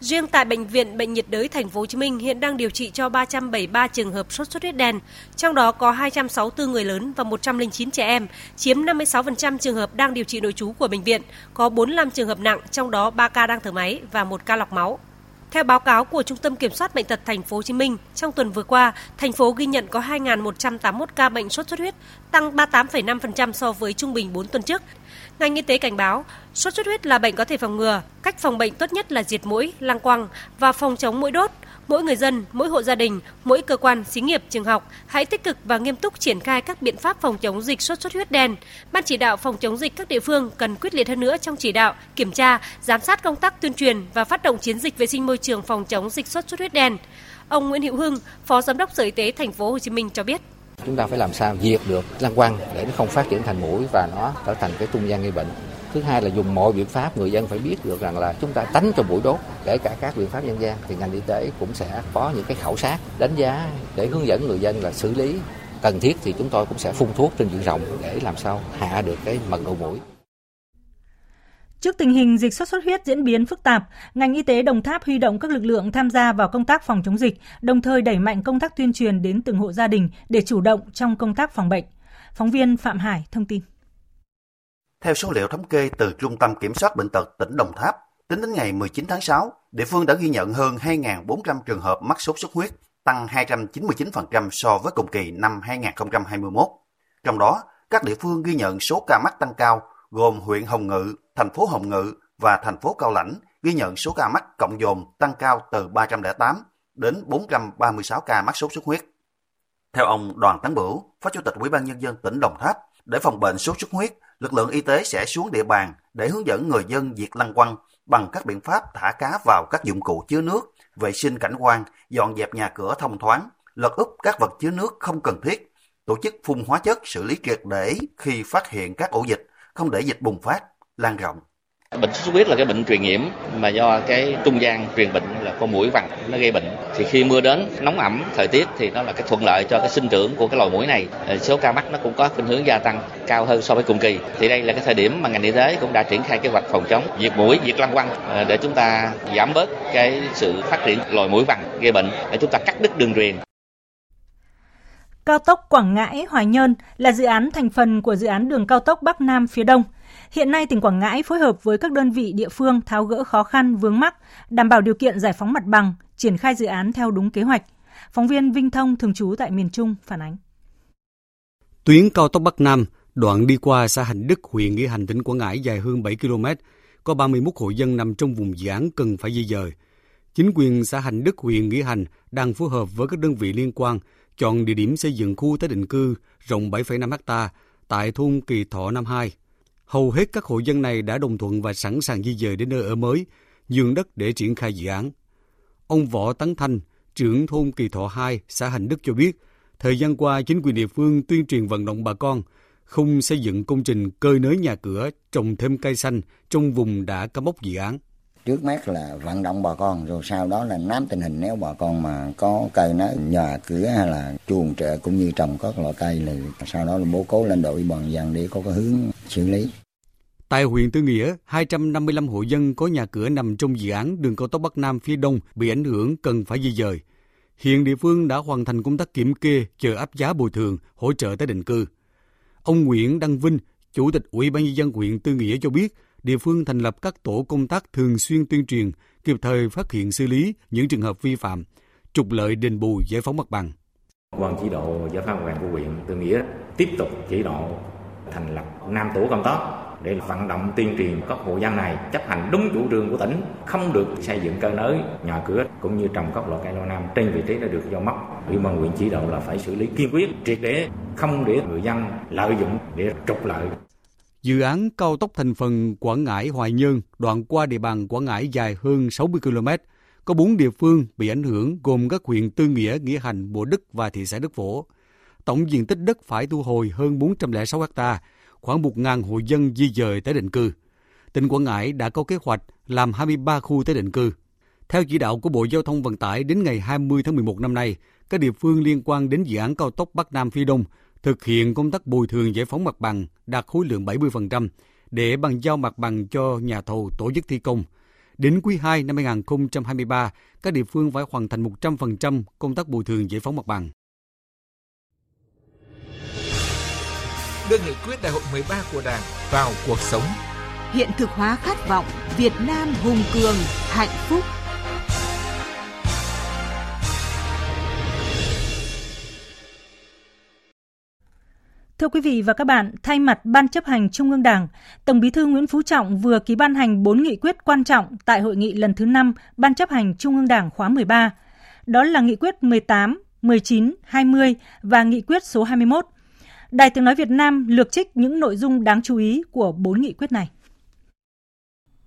Riêng tại bệnh viện Bệnh nhiệt đới thành phố Hồ Chí Minh hiện đang điều trị cho 373 trường hợp sốt xuất huyết đen, trong đó có 264 người lớn và 109 trẻ em, chiếm 56% trường hợp đang điều trị nội trú của bệnh viện, có 45 trường hợp nặng, trong đó 3 ca đang thở máy và 1 ca lọc máu. Theo báo cáo của Trung tâm Kiểm soát bệnh tật thành phố Hồ Chí Minh, trong tuần vừa qua, thành phố ghi nhận có 2.181 ca bệnh sốt xuất huyết, tăng 38,5% so với trung bình 4 tuần trước. Ngành y tế cảnh báo, sốt xuất huyết là bệnh có thể phòng ngừa, cách phòng bệnh tốt nhất là diệt mũi, lăng quăng và phòng chống mũi đốt. Mỗi người dân, mỗi hộ gia đình, mỗi cơ quan, xí nghiệp, trường học hãy tích cực và nghiêm túc triển khai các biện pháp phòng chống dịch sốt xuất huyết đen. Ban chỉ đạo phòng chống dịch các địa phương cần quyết liệt hơn nữa trong chỉ đạo, kiểm tra, giám sát công tác tuyên truyền và phát động chiến dịch vệ sinh môi trường phòng chống dịch sốt xuất huyết đen. Ông Nguyễn Hữu Hưng, Phó Giám đốc Sở Y tế thành phố Hồ Chí Minh cho biết chúng ta phải làm sao diệt được lăng quăng để nó không phát triển thành mũi và nó trở thành cái trung gian gây bệnh thứ hai là dùng mọi biện pháp người dân phải biết được rằng là chúng ta tránh cho mũi đốt kể cả các biện pháp dân gian thì ngành y tế cũng sẽ có những cái khảo sát đánh giá để hướng dẫn người dân là xử lý cần thiết thì chúng tôi cũng sẽ phun thuốc trên diện rộng để làm sao hạ được cái mật độ mũi Trước tình hình dịch sốt xuất huyết diễn biến phức tạp, ngành y tế Đồng Tháp huy động các lực lượng tham gia vào công tác phòng chống dịch, đồng thời đẩy mạnh công tác tuyên truyền đến từng hộ gia đình để chủ động trong công tác phòng bệnh. Phóng viên Phạm Hải thông tin. Theo số liệu thống kê từ Trung tâm Kiểm soát Bệnh tật tỉnh Đồng Tháp, tính đến ngày 19 tháng 6, địa phương đã ghi nhận hơn 2.400 trường hợp mắc sốt xuất huyết, tăng 299% so với cùng kỳ năm 2021. Trong đó, các địa phương ghi nhận số ca mắc tăng cao gồm huyện Hồng Ngự, thành phố Hồng Ngự và thành phố Cao Lãnh ghi nhận số ca mắc cộng dồn tăng cao từ 308 đến 436 ca mắc sốt xuất huyết. Theo ông Đoàn Tấn Bửu, Phó Chủ tịch Ủy ban nhân dân tỉnh Đồng Tháp, để phòng bệnh sốt xuất huyết, lực lượng y tế sẽ xuống địa bàn để hướng dẫn người dân diệt lăng quăng bằng các biện pháp thả cá vào các dụng cụ chứa nước, vệ sinh cảnh quan, dọn dẹp nhà cửa thông thoáng, lật úp các vật chứa nước không cần thiết, tổ chức phun hóa chất xử lý triệt để khi phát hiện các ổ dịch, không để dịch bùng phát, lan rộng. Bệnh sốt xuất huyết là cái bệnh truyền nhiễm mà do cái trung gian truyền bệnh là con muỗi vằn nó gây bệnh. Thì khi mưa đến nóng ẩm thời tiết thì nó là cái thuận lợi cho cái sinh trưởng của cái loài muỗi này. Ờ, số ca mắc nó cũng có khuynh hướng gia tăng cao hơn so với cùng kỳ. Thì đây là cái thời điểm mà ngành y tế cũng đã triển khai kế hoạch phòng chống diệt muỗi, diệt lăng quăng ờ, để chúng ta giảm bớt cái sự phát triển loài muỗi vằn gây bệnh để chúng ta cắt đứt đường truyền. Cao tốc Quảng Ngãi – Hoài Nhơn là dự án thành phần của dự án đường cao tốc Bắc Nam phía Đông – Hiện nay tỉnh Quảng Ngãi phối hợp với các đơn vị địa phương tháo gỡ khó khăn vướng mắc, đảm bảo điều kiện giải phóng mặt bằng, triển khai dự án theo đúng kế hoạch. Phóng viên Vinh Thông thường trú tại miền Trung phản ánh. Tuyến cao tốc Bắc Nam, đoạn đi qua xã Hành Đức, huyện Nghĩa Hành, tỉnh Quảng Ngãi dài hơn 7 km, có 31 hộ dân nằm trong vùng dự án cần phải di dời. Chính quyền xã Hành Đức, huyện Nghĩa Hành đang phối hợp với các đơn vị liên quan chọn địa điểm xây dựng khu tái định cư rộng 7,5 ha tại thôn Kỳ Thọ Nam 2, Hầu hết các hộ dân này đã đồng thuận và sẵn sàng di dời đến nơi ở mới, nhường đất để triển khai dự án. Ông Võ Tấn Thanh, trưởng thôn Kỳ Thọ 2, xã Hành Đức cho biết, thời gian qua chính quyền địa phương tuyên truyền vận động bà con không xây dựng công trình cơi nới nhà cửa, trồng thêm cây xanh trong vùng đã cắm mốc dự án trước mắt là vận động bà con rồi sau đó là nắm tình hình nếu bà con mà có cây nó nhà cửa hay là chuồng trại cũng như trồng các loại cây là sau đó là bố cố lên đội bàn dân để có cái hướng xử lý. Tại huyện Tư Nghĩa, 255 hộ dân có nhà cửa nằm trong dự án đường cao tốc Bắc Nam phía Đông bị ảnh hưởng cần phải di dời. Hiện địa phương đã hoàn thành công tác kiểm kê, chờ áp giá bồi thường, hỗ trợ tái định cư. Ông Nguyễn Đăng Vinh, Chủ tịch Ủy ban nhân dân huyện Tư Nghĩa cho biết, địa phương thành lập các tổ công tác thường xuyên tuyên truyền, kịp thời phát hiện xử lý những trường hợp vi phạm, trục lợi đền bù giải phóng mặt bằng. Quan chỉ đạo giải phóng mặt bằng của huyện Tư Nghĩa tiếp tục chỉ đạo thành lập năm tổ công tác để vận động tuyên truyền các hộ dân này chấp hành đúng chủ trương của tỉnh, không được xây dựng cơ nới nhà cửa cũng như trồng các loại cây lâu năm trên vị trí đã được giao mất. Ủy ban huyện chỉ đạo là phải xử lý kiên quyết, triệt để không để người dân lợi dụng để trục lợi Dự án cao tốc thành phần Quảng Ngãi Hoài Nhơn đoạn qua địa bàn Quảng Ngãi dài hơn 60 km, có 4 địa phương bị ảnh hưởng gồm các huyện Tư Nghĩa, Nghĩa Hành, Bộ Đức và thị xã Đức Phổ. Tổng diện tích đất phải thu hồi hơn 406 ha, khoảng 1.000 hộ dân di dời tới định cư. Tỉnh Quảng Ngãi đã có kế hoạch làm 23 khu tới định cư. Theo chỉ đạo của Bộ Giao thông Vận tải đến ngày 20 tháng 11 năm nay, các địa phương liên quan đến dự án cao tốc Bắc Nam phía Đông thực hiện công tác bồi thường giải phóng mặt bằng đạt khối lượng 70% để bàn giao mặt bằng cho nhà thầu tổ chức thi công. Đến quý 2 năm 2023, các địa phương phải hoàn thành 100% công tác bồi thường giải phóng mặt bằng. Đưa nghị quyết đại hội 13 của Đảng vào cuộc sống. Hiện thực hóa khát vọng Việt Nam hùng cường, hạnh phúc. Thưa quý vị và các bạn, thay mặt Ban chấp hành Trung ương Đảng, Tổng Bí thư Nguyễn Phú Trọng vừa ký ban hành 4 nghị quyết quan trọng tại hội nghị lần thứ 5 Ban chấp hành Trung ương Đảng khóa 13. Đó là nghị quyết 18, 19, 20 và nghị quyết số 21. Đài Tiếng Nói Việt Nam lược trích những nội dung đáng chú ý của 4 nghị quyết này.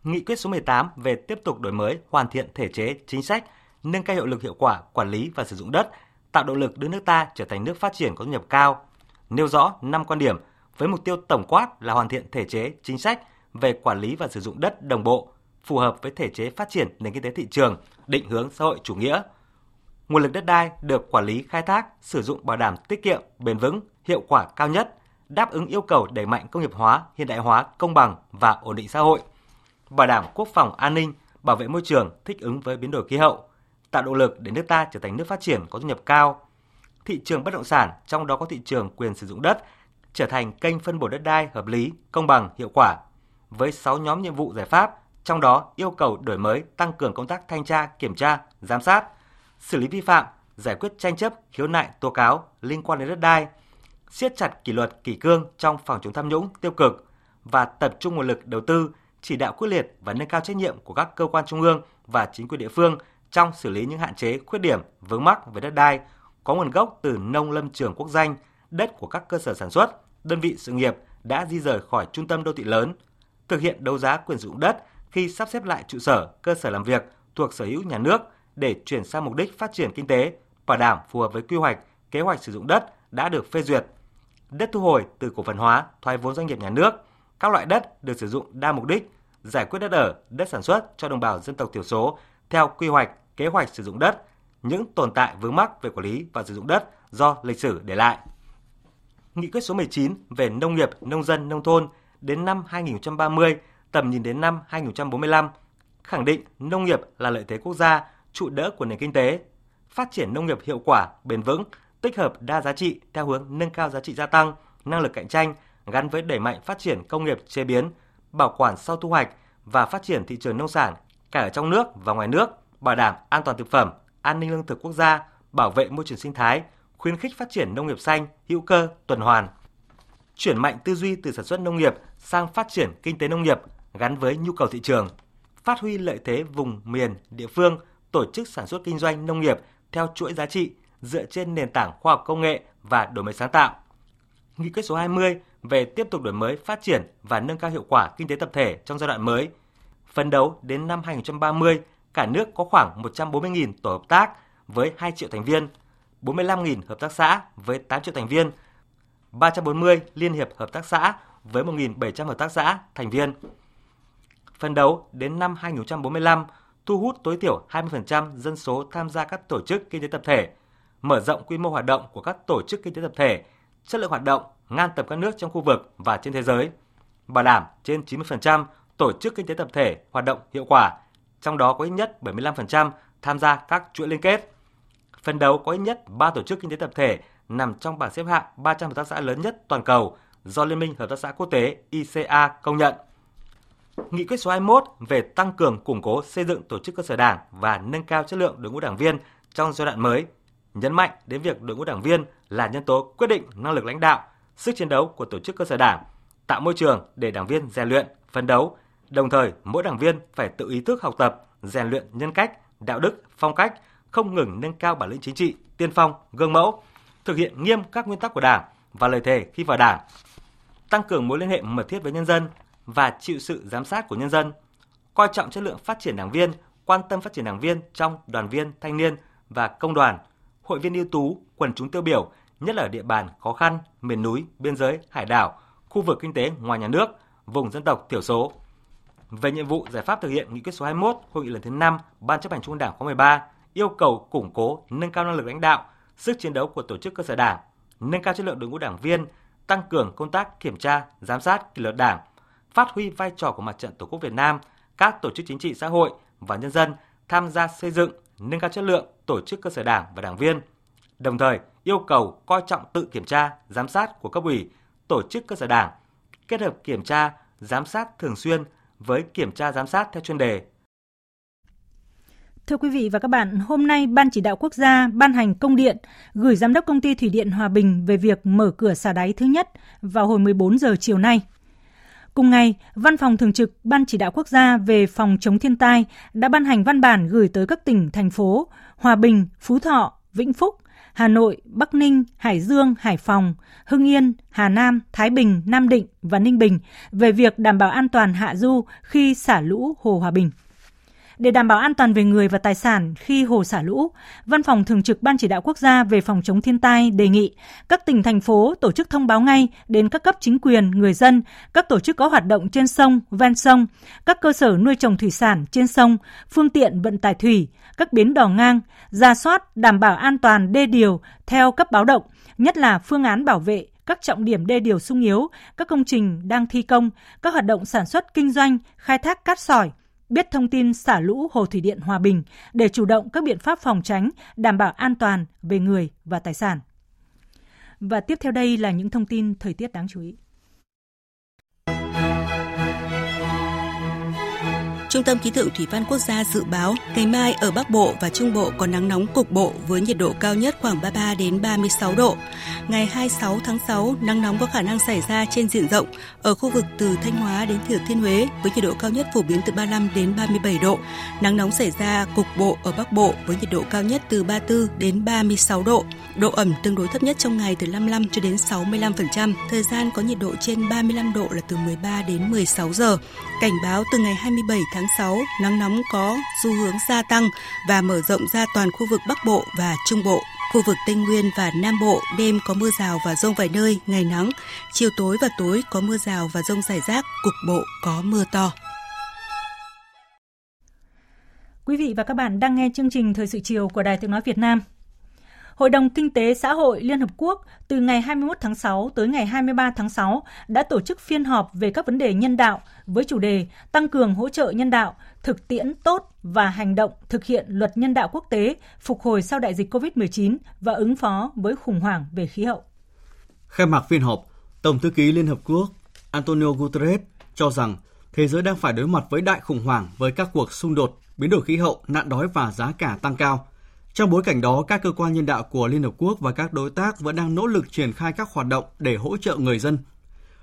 Nghị quyết số 18 về tiếp tục đổi mới, hoàn thiện thể chế, chính sách, nâng cao hiệu lực hiệu quả quản lý và sử dụng đất, tạo động lực đưa nước ta trở thành nước phát triển có thu nhập cao, nêu rõ 5 quan điểm với mục tiêu tổng quát là hoàn thiện thể chế, chính sách về quản lý và sử dụng đất đồng bộ, phù hợp với thể chế phát triển nền kinh tế thị trường, định hướng xã hội chủ nghĩa. Nguồn lực đất đai được quản lý khai thác, sử dụng bảo đảm tiết kiệm, bền vững, hiệu quả cao nhất, đáp ứng yêu cầu đẩy mạnh công nghiệp hóa, hiện đại hóa, công bằng và ổn định xã hội, bảo đảm quốc phòng an ninh, bảo vệ môi trường, thích ứng với biến đổi khí hậu, tạo động lực để nước ta trở thành nước phát triển có thu nhập cao, thị trường bất động sản, trong đó có thị trường quyền sử dụng đất, trở thành kênh phân bổ đất đai hợp lý, công bằng, hiệu quả. Với 6 nhóm nhiệm vụ giải pháp, trong đó yêu cầu đổi mới, tăng cường công tác thanh tra, kiểm tra, giám sát, xử lý vi phạm, giải quyết tranh chấp, khiếu nại, tố cáo liên quan đến đất đai, siết chặt kỷ luật, kỷ cương trong phòng chống tham nhũng, tiêu cực và tập trung nguồn lực đầu tư, chỉ đạo quyết liệt và nâng cao trách nhiệm của các cơ quan trung ương và chính quyền địa phương trong xử lý những hạn chế, khuyết điểm, vướng mắc về đất đai, có nguồn gốc từ nông lâm trường quốc danh, đất của các cơ sở sản xuất, đơn vị sự nghiệp đã di rời khỏi trung tâm đô thị lớn, thực hiện đấu giá quyền sử dụng đất khi sắp xếp lại trụ sở, cơ sở làm việc thuộc sở hữu nhà nước để chuyển sang mục đích phát triển kinh tế, bảo đảm phù hợp với quy hoạch, kế hoạch sử dụng đất đã được phê duyệt. Đất thu hồi từ cổ phần hóa, thoái vốn doanh nghiệp nhà nước, các loại đất được sử dụng đa mục đích, giải quyết đất ở, đất sản xuất cho đồng bào dân tộc thiểu số theo quy hoạch, kế hoạch sử dụng đất, những tồn tại vướng mắc về quản lý và sử dụng đất do lịch sử để lại. Nghị quyết số 19 về nông nghiệp, nông dân, nông thôn đến năm 2030, tầm nhìn đến năm 2045, khẳng định nông nghiệp là lợi thế quốc gia, trụ đỡ của nền kinh tế, phát triển nông nghiệp hiệu quả, bền vững, tích hợp đa giá trị theo hướng nâng cao giá trị gia tăng, năng lực cạnh tranh gắn với đẩy mạnh phát triển công nghiệp chế biến, bảo quản sau thu hoạch và phát triển thị trường nông sản cả ở trong nước và ngoài nước, bảo đảm an toàn thực phẩm, an ninh lương thực quốc gia, bảo vệ môi trường sinh thái, khuyến khích phát triển nông nghiệp xanh, hữu cơ, tuần hoàn. Chuyển mạnh tư duy từ sản xuất nông nghiệp sang phát triển kinh tế nông nghiệp gắn với nhu cầu thị trường, phát huy lợi thế vùng miền, địa phương, tổ chức sản xuất kinh doanh nông nghiệp theo chuỗi giá trị dựa trên nền tảng khoa học công nghệ và đổi mới sáng tạo. Nghị quyết số 20 về tiếp tục đổi mới, phát triển và nâng cao hiệu quả kinh tế tập thể trong giai đoạn mới. Phấn đấu đến năm 2030, cả nước có khoảng 140.000 tổ hợp tác với 2 triệu thành viên, 45.000 hợp tác xã với 8 triệu thành viên, 340 liên hiệp hợp tác xã với 1.700 hợp tác xã thành viên. Phần đấu đến năm 2045, thu hút tối thiểu 20% dân số tham gia các tổ chức kinh tế tập thể, mở rộng quy mô hoạt động của các tổ chức kinh tế tập thể, chất lượng hoạt động ngang tầm các nước trong khu vực và trên thế giới, bảo đảm trên 90% tổ chức kinh tế tập thể hoạt động hiệu quả, trong đó có ít nhất 75% tham gia các chuỗi liên kết. phần đấu có ít nhất 3 tổ chức kinh tế tập thể nằm trong bảng xếp hạng 300 hợp tác xã lớn nhất toàn cầu do Liên minh Hợp tác xã Quốc tế ICA công nhận. Nghị quyết số 21 về tăng cường củng cố xây dựng tổ chức cơ sở đảng và nâng cao chất lượng đội ngũ đảng viên trong giai đoạn mới, nhấn mạnh đến việc đội ngũ đảng viên là nhân tố quyết định năng lực lãnh đạo, sức chiến đấu của tổ chức cơ sở đảng, tạo môi trường để đảng viên rèn luyện, phấn đấu. Đồng thời, mỗi đảng viên phải tự ý thức học tập, rèn luyện nhân cách, đạo đức, phong cách, không ngừng nâng cao bản lĩnh chính trị, tiên phong, gương mẫu, thực hiện nghiêm các nguyên tắc của Đảng và lời thề khi vào Đảng, tăng cường mối liên hệ mật thiết với nhân dân và chịu sự giám sát của nhân dân, coi trọng chất lượng phát triển đảng viên, quan tâm phát triển đảng viên trong đoàn viên, thanh niên và công đoàn, hội viên ưu tú, quần chúng tiêu biểu, nhất là ở địa bàn khó khăn, miền núi, biên giới, hải đảo, khu vực kinh tế ngoài nhà nước, vùng dân tộc thiểu số. Về nhiệm vụ giải pháp thực hiện nghị quyết số 21 hội nghị lần thứ 5 Ban chấp hành Trung ương Đảng khóa 13 yêu cầu củng cố, nâng cao năng lực lãnh đạo, sức chiến đấu của tổ chức cơ sở đảng, nâng cao chất lượng đội ngũ đảng viên, tăng cường công tác kiểm tra, giám sát kỷ luật đảng, phát huy vai trò của mặt trận Tổ quốc Việt Nam, các tổ chức chính trị xã hội và nhân dân tham gia xây dựng, nâng cao chất lượng tổ chức cơ sở đảng và đảng viên. Đồng thời, yêu cầu coi trọng tự kiểm tra, giám sát của cấp ủy, tổ chức cơ sở đảng, kết hợp kiểm tra, giám sát thường xuyên với kiểm tra giám sát theo chuyên đề, Thưa quý vị và các bạn, hôm nay Ban chỉ đạo quốc gia ban hành công điện gửi giám đốc công ty thủy điện Hòa Bình về việc mở cửa xả đáy thứ nhất vào hồi 14 giờ chiều nay. Cùng ngày, Văn phòng Thường trực Ban chỉ đạo quốc gia về phòng chống thiên tai đã ban hành văn bản gửi tới các tỉnh, thành phố Hòa Bình, Phú Thọ, Vĩnh Phúc, Hà Nội, Bắc Ninh, Hải Dương, Hải Phòng, Hưng Yên, Hà Nam, Thái Bình, Nam Định và Ninh Bình về việc đảm bảo an toàn hạ du khi xả lũ Hồ Hòa Bình. Để đảm bảo an toàn về người và tài sản khi hồ xả lũ, Văn phòng Thường trực Ban Chỉ đạo Quốc gia về phòng chống thiên tai đề nghị các tỉnh, thành phố tổ chức thông báo ngay đến các cấp chính quyền, người dân, các tổ chức có hoạt động trên sông, ven sông, các cơ sở nuôi trồng thủy sản trên sông, phương tiện vận tải thủy, các bến đò ngang, ra soát đảm bảo an toàn đê điều theo cấp báo động, nhất là phương án bảo vệ các trọng điểm đê điều sung yếu, các công trình đang thi công, các hoạt động sản xuất kinh doanh, khai thác cát sỏi, biết thông tin xả lũ Hồ Thủy Điện Hòa Bình để chủ động các biện pháp phòng tránh, đảm bảo an toàn về người và tài sản. Và tiếp theo đây là những thông tin thời tiết đáng chú ý. Trung tâm Khí tượng Thủy văn Quốc gia dự báo ngày mai ở Bắc Bộ và Trung Bộ có nắng nóng cục bộ với nhiệt độ cao nhất khoảng 33 đến 36 độ. Ngày 26 tháng 6, nắng nóng có khả năng xảy ra trên diện rộng ở khu vực từ Thanh Hóa đến Thừa Thiên Huế với nhiệt độ cao nhất phổ biến từ 35 đến 37 độ. Nắng nóng xảy ra cục bộ ở Bắc Bộ với nhiệt độ cao nhất từ 34 đến 36 độ. Độ ẩm tương đối thấp nhất trong ngày từ 55 cho đến 65%. Thời gian có nhiệt độ trên 35 độ là từ 13 đến 16 giờ. Cảnh báo từ ngày 27 tháng 6, nắng nóng có xu hướng gia tăng và mở rộng ra toàn khu vực Bắc Bộ và Trung Bộ. Khu vực Tây Nguyên và Nam Bộ đêm có mưa rào và rông vài nơi, ngày nắng. Chiều tối và tối có mưa rào và rông rải rác, cục bộ có mưa to. Quý vị và các bạn đang nghe chương trình Thời sự chiều của Đài Tiếng Nói Việt Nam. Hội đồng Kinh tế Xã hội Liên Hợp Quốc từ ngày 21 tháng 6 tới ngày 23 tháng 6 đã tổ chức phiên họp về các vấn đề nhân đạo với chủ đề Tăng cường hỗ trợ nhân đạo, thực tiễn tốt và hành động thực hiện luật nhân đạo quốc tế, phục hồi sau đại dịch COVID-19 và ứng phó với khủng hoảng về khí hậu. Khai mạc phiên họp, Tổng thư ký Liên Hợp Quốc Antonio Guterres cho rằng thế giới đang phải đối mặt với đại khủng hoảng với các cuộc xung đột, biến đổi khí hậu, nạn đói và giá cả tăng cao – trong bối cảnh đó, các cơ quan nhân đạo của Liên Hợp Quốc và các đối tác vẫn đang nỗ lực triển khai các hoạt động để hỗ trợ người dân.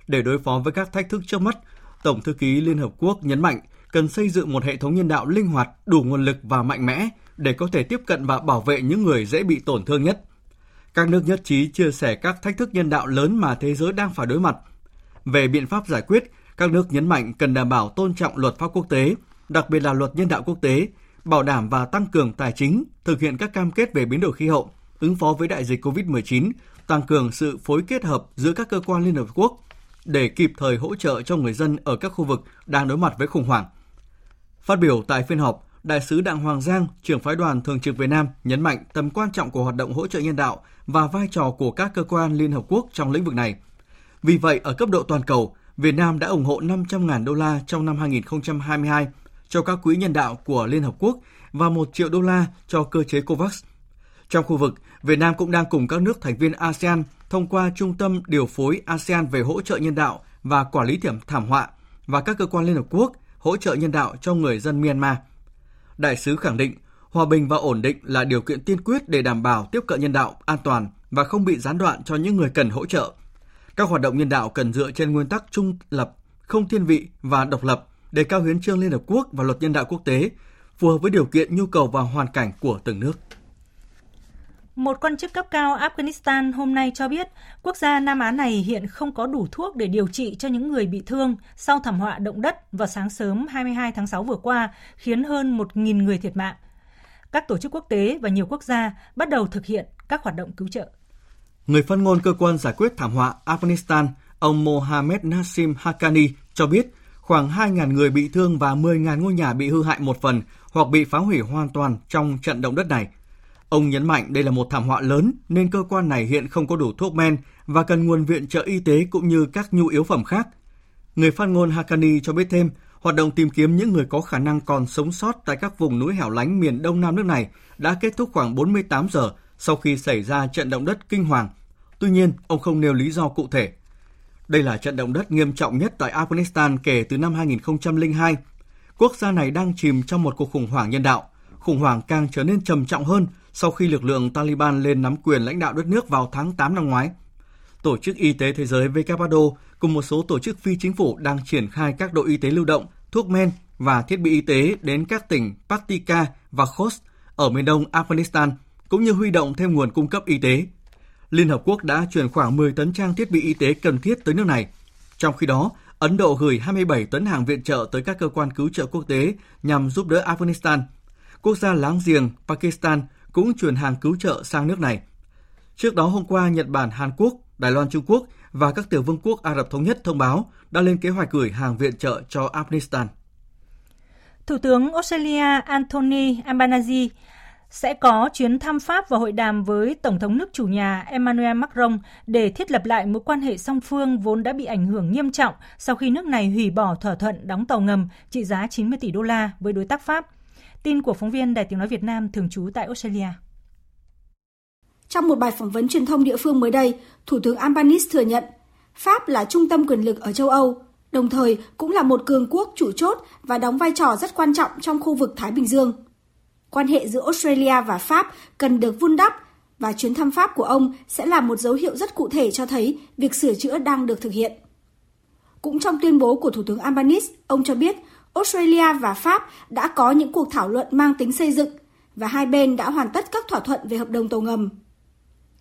Để đối phó với các thách thức trước mắt, Tổng thư ký Liên Hợp Quốc nhấn mạnh cần xây dựng một hệ thống nhân đạo linh hoạt, đủ nguồn lực và mạnh mẽ để có thể tiếp cận và bảo vệ những người dễ bị tổn thương nhất. Các nước nhất trí chia sẻ các thách thức nhân đạo lớn mà thế giới đang phải đối mặt. Về biện pháp giải quyết, các nước nhấn mạnh cần đảm bảo tôn trọng luật pháp quốc tế, đặc biệt là luật nhân đạo quốc tế, bảo đảm và tăng cường tài chính, thực hiện các cam kết về biến đổi khí hậu, ứng phó với đại dịch COVID-19, tăng cường sự phối kết hợp giữa các cơ quan Liên Hợp Quốc để kịp thời hỗ trợ cho người dân ở các khu vực đang đối mặt với khủng hoảng. Phát biểu tại phiên họp, Đại sứ Đặng Hoàng Giang, trưởng phái đoàn thường trực Việt Nam nhấn mạnh tầm quan trọng của hoạt động hỗ trợ nhân đạo và vai trò của các cơ quan Liên Hợp Quốc trong lĩnh vực này. Vì vậy, ở cấp độ toàn cầu, Việt Nam đã ủng hộ 500.000 đô la trong năm 2022 cho các quỹ nhân đạo của Liên Hợp Quốc và 1 triệu đô la cho cơ chế COVAX. Trong khu vực, Việt Nam cũng đang cùng các nước thành viên ASEAN thông qua Trung tâm Điều phối ASEAN về hỗ trợ nhân đạo và quản lý thảm thảm họa và các cơ quan Liên Hợp Quốc hỗ trợ nhân đạo cho người dân Myanmar. Đại sứ khẳng định, hòa bình và ổn định là điều kiện tiên quyết để đảm bảo tiếp cận nhân đạo an toàn và không bị gián đoạn cho những người cần hỗ trợ. Các hoạt động nhân đạo cần dựa trên nguyên tắc trung lập, không thiên vị và độc lập, đề cao hiến trương Liên Hợp Quốc và luật nhân đạo quốc tế, phù hợp với điều kiện, nhu cầu và hoàn cảnh của từng nước. Một quan chức cấp cao Afghanistan hôm nay cho biết quốc gia Nam Á này hiện không có đủ thuốc để điều trị cho những người bị thương sau thảm họa động đất vào sáng sớm 22 tháng 6 vừa qua, khiến hơn 1.000 người thiệt mạng. Các tổ chức quốc tế và nhiều quốc gia bắt đầu thực hiện các hoạt động cứu trợ. Người phát ngôn cơ quan giải quyết thảm họa Afghanistan, ông Mohamed Nassim Hakani cho biết khoảng 2.000 người bị thương và 10.000 ngôi nhà bị hư hại một phần hoặc bị phá hủy hoàn toàn trong trận động đất này. Ông nhấn mạnh đây là một thảm họa lớn nên cơ quan này hiện không có đủ thuốc men và cần nguồn viện trợ y tế cũng như các nhu yếu phẩm khác. Người phát ngôn Hakani cho biết thêm, hoạt động tìm kiếm những người có khả năng còn sống sót tại các vùng núi hẻo lánh miền đông nam nước này đã kết thúc khoảng 48 giờ sau khi xảy ra trận động đất kinh hoàng. Tuy nhiên, ông không nêu lý do cụ thể. Đây là trận động đất nghiêm trọng nhất tại Afghanistan kể từ năm 2002. Quốc gia này đang chìm trong một cuộc khủng hoảng nhân đạo. Khủng hoảng càng trở nên trầm trọng hơn sau khi lực lượng Taliban lên nắm quyền lãnh đạo đất nước vào tháng 8 năm ngoái. Tổ chức Y tế Thế giới WHO cùng một số tổ chức phi chính phủ đang triển khai các đội y tế lưu động, thuốc men và thiết bị y tế đến các tỉnh Paktika và Khost ở miền đông Afghanistan, cũng như huy động thêm nguồn cung cấp y tế. Liên Hợp Quốc đã chuyển khoảng 10 tấn trang thiết bị y tế cần thiết tới nước này. Trong khi đó, Ấn Độ gửi 27 tấn hàng viện trợ tới các cơ quan cứu trợ quốc tế nhằm giúp đỡ Afghanistan. Quốc gia láng giềng Pakistan cũng chuyển hàng cứu trợ sang nước này. Trước đó hôm qua, Nhật Bản, Hàn Quốc, Đài Loan Trung Quốc và các tiểu vương quốc Ả Rập Thống Nhất thông báo đã lên kế hoạch gửi hàng viện trợ cho Afghanistan. Thủ tướng Australia Anthony Albanese sẽ có chuyến thăm Pháp và hội đàm với Tổng thống nước chủ nhà Emmanuel Macron để thiết lập lại mối quan hệ song phương vốn đã bị ảnh hưởng nghiêm trọng sau khi nước này hủy bỏ thỏa thuận đóng tàu ngầm trị giá 90 tỷ đô la với đối tác Pháp. Tin của phóng viên Đài Tiếng Nói Việt Nam thường trú tại Australia. Trong một bài phỏng vấn truyền thông địa phương mới đây, Thủ tướng Albanese thừa nhận Pháp là trung tâm quyền lực ở châu Âu, đồng thời cũng là một cường quốc chủ chốt và đóng vai trò rất quan trọng trong khu vực Thái Bình Dương. Quan hệ giữa Australia và Pháp cần được vun đắp và chuyến thăm Pháp của ông sẽ là một dấu hiệu rất cụ thể cho thấy việc sửa chữa đang được thực hiện. Cũng trong tuyên bố của Thủ tướng Albanese, ông cho biết Australia và Pháp đã có những cuộc thảo luận mang tính xây dựng và hai bên đã hoàn tất các thỏa thuận về hợp đồng tàu ngầm.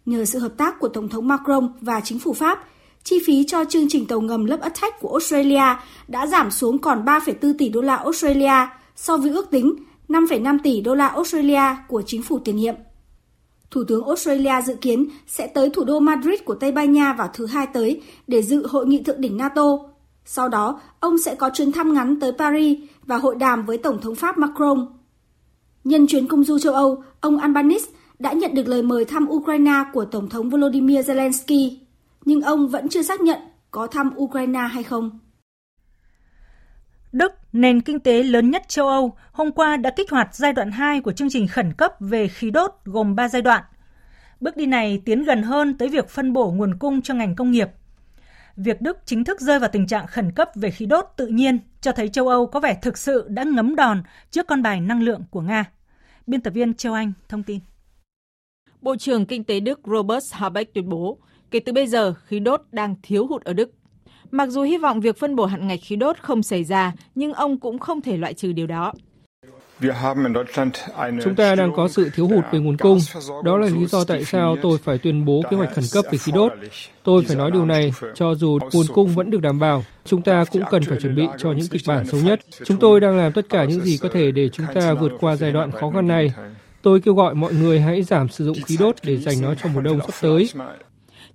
Nhờ sự hợp tác của Tổng thống Macron và chính phủ Pháp, chi phí cho chương trình tàu ngầm lớp Attack của Australia đã giảm xuống còn 3,4 tỷ đô la Australia so với ước tính 5,5 tỷ đô la Australia của chính phủ tiền nhiệm. Thủ tướng Australia dự kiến sẽ tới thủ đô Madrid của Tây Ban Nha vào thứ hai tới để dự hội nghị thượng đỉnh NATO. Sau đó, ông sẽ có chuyến thăm ngắn tới Paris và hội đàm với Tổng thống Pháp Macron. Nhân chuyến công du châu Âu, ông Albanese đã nhận được lời mời thăm Ukraine của Tổng thống Volodymyr Zelensky, nhưng ông vẫn chưa xác nhận có thăm Ukraine hay không. Đức, nền kinh tế lớn nhất châu Âu, hôm qua đã kích hoạt giai đoạn 2 của chương trình khẩn cấp về khí đốt gồm 3 giai đoạn. Bước đi này tiến gần hơn tới việc phân bổ nguồn cung cho ngành công nghiệp. Việc Đức chính thức rơi vào tình trạng khẩn cấp về khí đốt tự nhiên cho thấy châu Âu có vẻ thực sự đã ngấm đòn trước con bài năng lượng của Nga. Biên tập viên Châu Anh thông tin. Bộ trưởng Kinh tế Đức Robert Habeck tuyên bố, kể từ bây giờ khí đốt đang thiếu hụt ở Đức. Mặc dù hy vọng việc phân bổ hạn ngạch khí đốt không xảy ra, nhưng ông cũng không thể loại trừ điều đó. Chúng ta đang có sự thiếu hụt về nguồn cung. Đó là lý do tại sao tôi phải tuyên bố kế hoạch khẩn cấp về khí đốt. Tôi phải nói điều này, cho dù nguồn cung vẫn được đảm bảo, chúng ta cũng cần phải chuẩn bị cho những kịch bản xấu nhất. Chúng tôi đang làm tất cả những gì có thể để chúng ta vượt qua giai đoạn khó khăn này. Tôi kêu gọi mọi người hãy giảm sử dụng khí đốt để dành nó cho mùa đông sắp tới.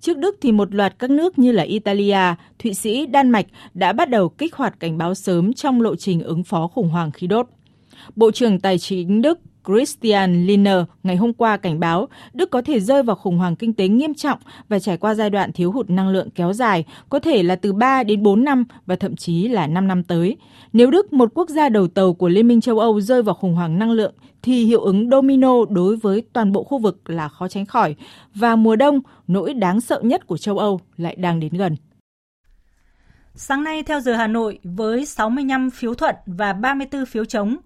Trước Đức thì một loạt các nước như là Italia, Thụy Sĩ, Đan Mạch đã bắt đầu kích hoạt cảnh báo sớm trong lộ trình ứng phó khủng hoảng khí đốt. Bộ trưởng Tài chính Đức Christian Lindner ngày hôm qua cảnh báo Đức có thể rơi vào khủng hoảng kinh tế nghiêm trọng và trải qua giai đoạn thiếu hụt năng lượng kéo dài, có thể là từ 3 đến 4 năm và thậm chí là 5 năm tới. Nếu Đức, một quốc gia đầu tàu của Liên minh châu Âu rơi vào khủng hoảng năng lượng thì hiệu ứng domino đối với toàn bộ khu vực là khó tránh khỏi và mùa đông, nỗi đáng sợ nhất của châu Âu lại đang đến gần. Sáng nay theo giờ Hà Nội với 65 phiếu thuận và 34 phiếu chống,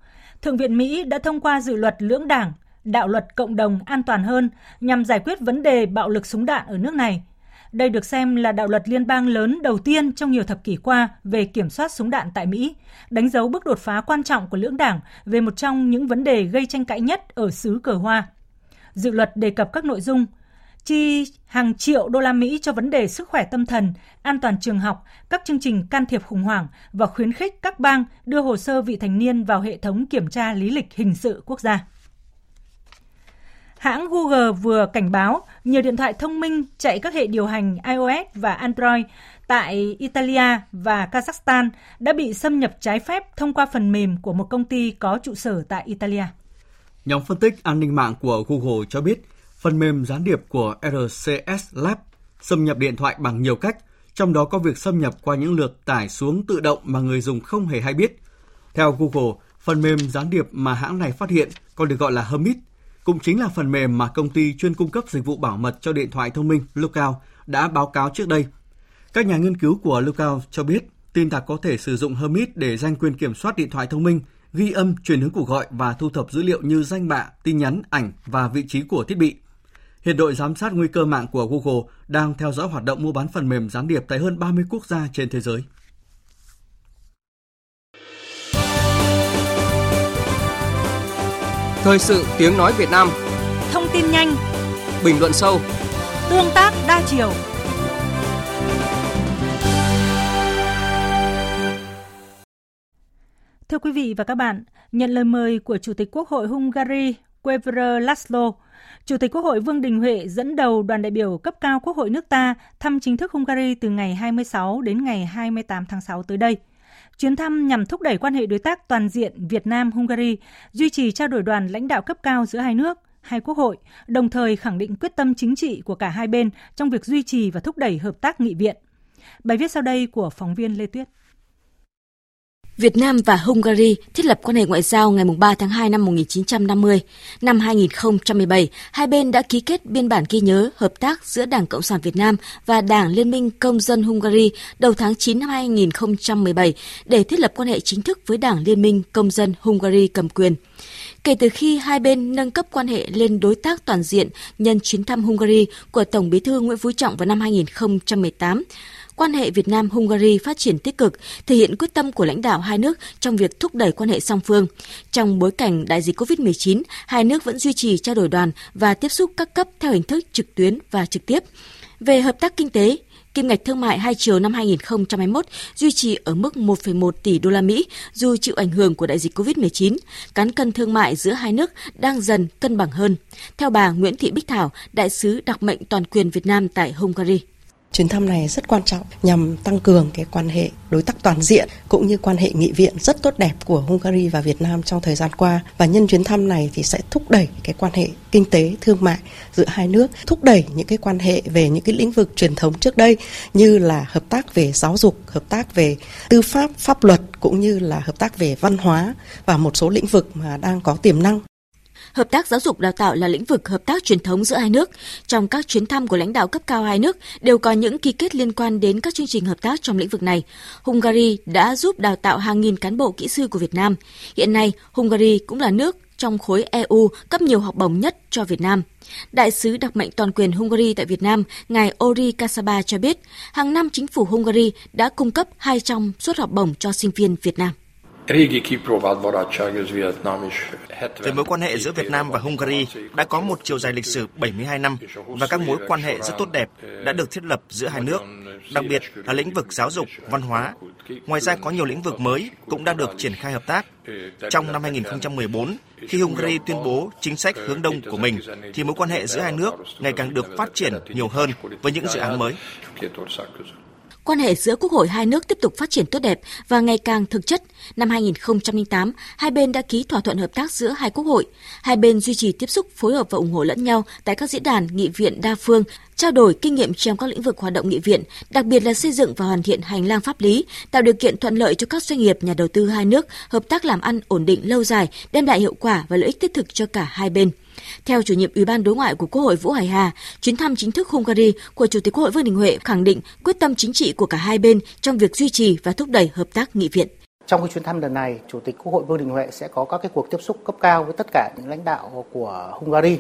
Thượng viện Mỹ đã thông qua dự luật lưỡng đảng, đạo luật cộng đồng an toàn hơn nhằm giải quyết vấn đề bạo lực súng đạn ở nước này. Đây được xem là đạo luật liên bang lớn đầu tiên trong nhiều thập kỷ qua về kiểm soát súng đạn tại Mỹ, đánh dấu bước đột phá quan trọng của lưỡng đảng về một trong những vấn đề gây tranh cãi nhất ở xứ cờ hoa. Dự luật đề cập các nội dung chi hàng triệu đô la Mỹ cho vấn đề sức khỏe tâm thần, an toàn trường học, các chương trình can thiệp khủng hoảng và khuyến khích các bang đưa hồ sơ vị thành niên vào hệ thống kiểm tra lý lịch hình sự quốc gia. Hãng Google vừa cảnh báo nhiều điện thoại thông minh chạy các hệ điều hành iOS và Android tại Italia và Kazakhstan đã bị xâm nhập trái phép thông qua phần mềm của một công ty có trụ sở tại Italia. Nhóm phân tích an ninh mạng của Google cho biết phần mềm gián điệp của RCS Lab xâm nhập điện thoại bằng nhiều cách, trong đó có việc xâm nhập qua những lượt tải xuống tự động mà người dùng không hề hay biết. Theo Google, phần mềm gián điệp mà hãng này phát hiện còn được gọi là Hermit, cũng chính là phần mềm mà công ty chuyên cung cấp dịch vụ bảo mật cho điện thoại thông minh Lookout đã báo cáo trước đây. Các nhà nghiên cứu của Lookout cho biết tin tặc có thể sử dụng Hermit để giành quyền kiểm soát điện thoại thông minh, ghi âm, truyền hướng cuộc gọi và thu thập dữ liệu như danh bạ, tin nhắn, ảnh và vị trí của thiết bị. Hiện đội giám sát nguy cơ mạng của Google đang theo dõi hoạt động mua bán phần mềm gián điệp tại hơn 30 quốc gia trên thế giới. Thời sự tiếng nói Việt Nam. Thông tin nhanh. Bình luận sâu. Tương tác đa chiều. Thưa quý vị và các bạn, nhận lời mời của Chủ tịch Quốc hội Hungary Quevr Laszlo, Chủ tịch Quốc hội Vương Đình Huệ dẫn đầu đoàn đại biểu cấp cao Quốc hội nước ta thăm chính thức Hungary từ ngày 26 đến ngày 28 tháng 6 tới đây. Chuyến thăm nhằm thúc đẩy quan hệ đối tác toàn diện Việt Nam-Hungary, duy trì trao đổi đoàn lãnh đạo cấp cao giữa hai nước, hai quốc hội, đồng thời khẳng định quyết tâm chính trị của cả hai bên trong việc duy trì và thúc đẩy hợp tác nghị viện. Bài viết sau đây của phóng viên Lê Tuyết. Việt Nam và Hungary thiết lập quan hệ ngoại giao ngày 3 tháng 2 năm 1950. Năm 2017, hai bên đã ký kết biên bản ghi nhớ hợp tác giữa Đảng Cộng sản Việt Nam và Đảng Liên minh Công dân Hungary đầu tháng 9 năm 2017 để thiết lập quan hệ chính thức với Đảng Liên minh Công dân Hungary cầm quyền. Kể từ khi hai bên nâng cấp quan hệ lên đối tác toàn diện nhân chuyến thăm Hungary của Tổng bí thư Nguyễn Phú Trọng vào năm 2018, quan hệ Việt Nam-Hungary phát triển tích cực, thể hiện quyết tâm của lãnh đạo hai nước trong việc thúc đẩy quan hệ song phương. Trong bối cảnh đại dịch COVID-19, hai nước vẫn duy trì trao đổi đoàn và tiếp xúc các cấp theo hình thức trực tuyến và trực tiếp. Về hợp tác kinh tế, Kim ngạch thương mại hai chiều năm 2021 duy trì ở mức 1,1 tỷ đô la Mỹ dù chịu ảnh hưởng của đại dịch COVID-19. Cán cân thương mại giữa hai nước đang dần cân bằng hơn. Theo bà Nguyễn Thị Bích Thảo, đại sứ đặc mệnh toàn quyền Việt Nam tại Hungary. Chuyến thăm này rất quan trọng nhằm tăng cường cái quan hệ đối tác toàn diện cũng như quan hệ nghị viện rất tốt đẹp của Hungary và Việt Nam trong thời gian qua. Và nhân chuyến thăm này thì sẽ thúc đẩy cái quan hệ kinh tế thương mại giữa hai nước, thúc đẩy những cái quan hệ về những cái lĩnh vực truyền thống trước đây như là hợp tác về giáo dục, hợp tác về tư pháp, pháp luật cũng như là hợp tác về văn hóa và một số lĩnh vực mà đang có tiềm năng. Hợp tác giáo dục đào tạo là lĩnh vực hợp tác truyền thống giữa hai nước. Trong các chuyến thăm của lãnh đạo cấp cao hai nước đều có những ký kết liên quan đến các chương trình hợp tác trong lĩnh vực này. Hungary đã giúp đào tạo hàng nghìn cán bộ kỹ sư của Việt Nam. Hiện nay, Hungary cũng là nước trong khối EU cấp nhiều học bổng nhất cho Việt Nam. Đại sứ đặc mệnh toàn quyền Hungary tại Việt Nam, ngài Ori Kasaba cho biết, hàng năm chính phủ Hungary đã cung cấp 200 suất học bổng cho sinh viên Việt Nam. Về mối quan hệ giữa Việt Nam và Hungary đã có một chiều dài lịch sử 72 năm và các mối quan hệ rất tốt đẹp đã được thiết lập giữa hai nước, đặc biệt là lĩnh vực giáo dục, văn hóa. Ngoài ra có nhiều lĩnh vực mới cũng đang được triển khai hợp tác. Trong năm 2014, khi Hungary tuyên bố chính sách hướng đông của mình, thì mối quan hệ giữa hai nước ngày càng được phát triển nhiều hơn với những dự án mới. Quan hệ giữa quốc hội hai nước tiếp tục phát triển tốt đẹp và ngày càng thực chất. Năm 2008, hai bên đã ký thỏa thuận hợp tác giữa hai quốc hội. Hai bên duy trì tiếp xúc phối hợp và ủng hộ lẫn nhau tại các diễn đàn nghị viện đa phương, trao đổi kinh nghiệm trong các lĩnh vực hoạt động nghị viện, đặc biệt là xây dựng và hoàn thiện hành lang pháp lý, tạo điều kiện thuận lợi cho các doanh nghiệp, nhà đầu tư hai nước hợp tác làm ăn ổn định lâu dài, đem lại hiệu quả và lợi ích thiết thực cho cả hai bên. Theo chủ nhiệm Ủy ban Đối ngoại của Quốc hội Vũ Hải Hà, chuyến thăm chính thức Hungary của Chủ tịch Quốc hội Vương Đình Huệ khẳng định quyết tâm chính trị của cả hai bên trong việc duy trì và thúc đẩy hợp tác nghị viện. Trong cái chuyến thăm lần này, Chủ tịch Quốc hội Vương Đình Huệ sẽ có các cái cuộc tiếp xúc cấp cao với tất cả những lãnh đạo của Hungary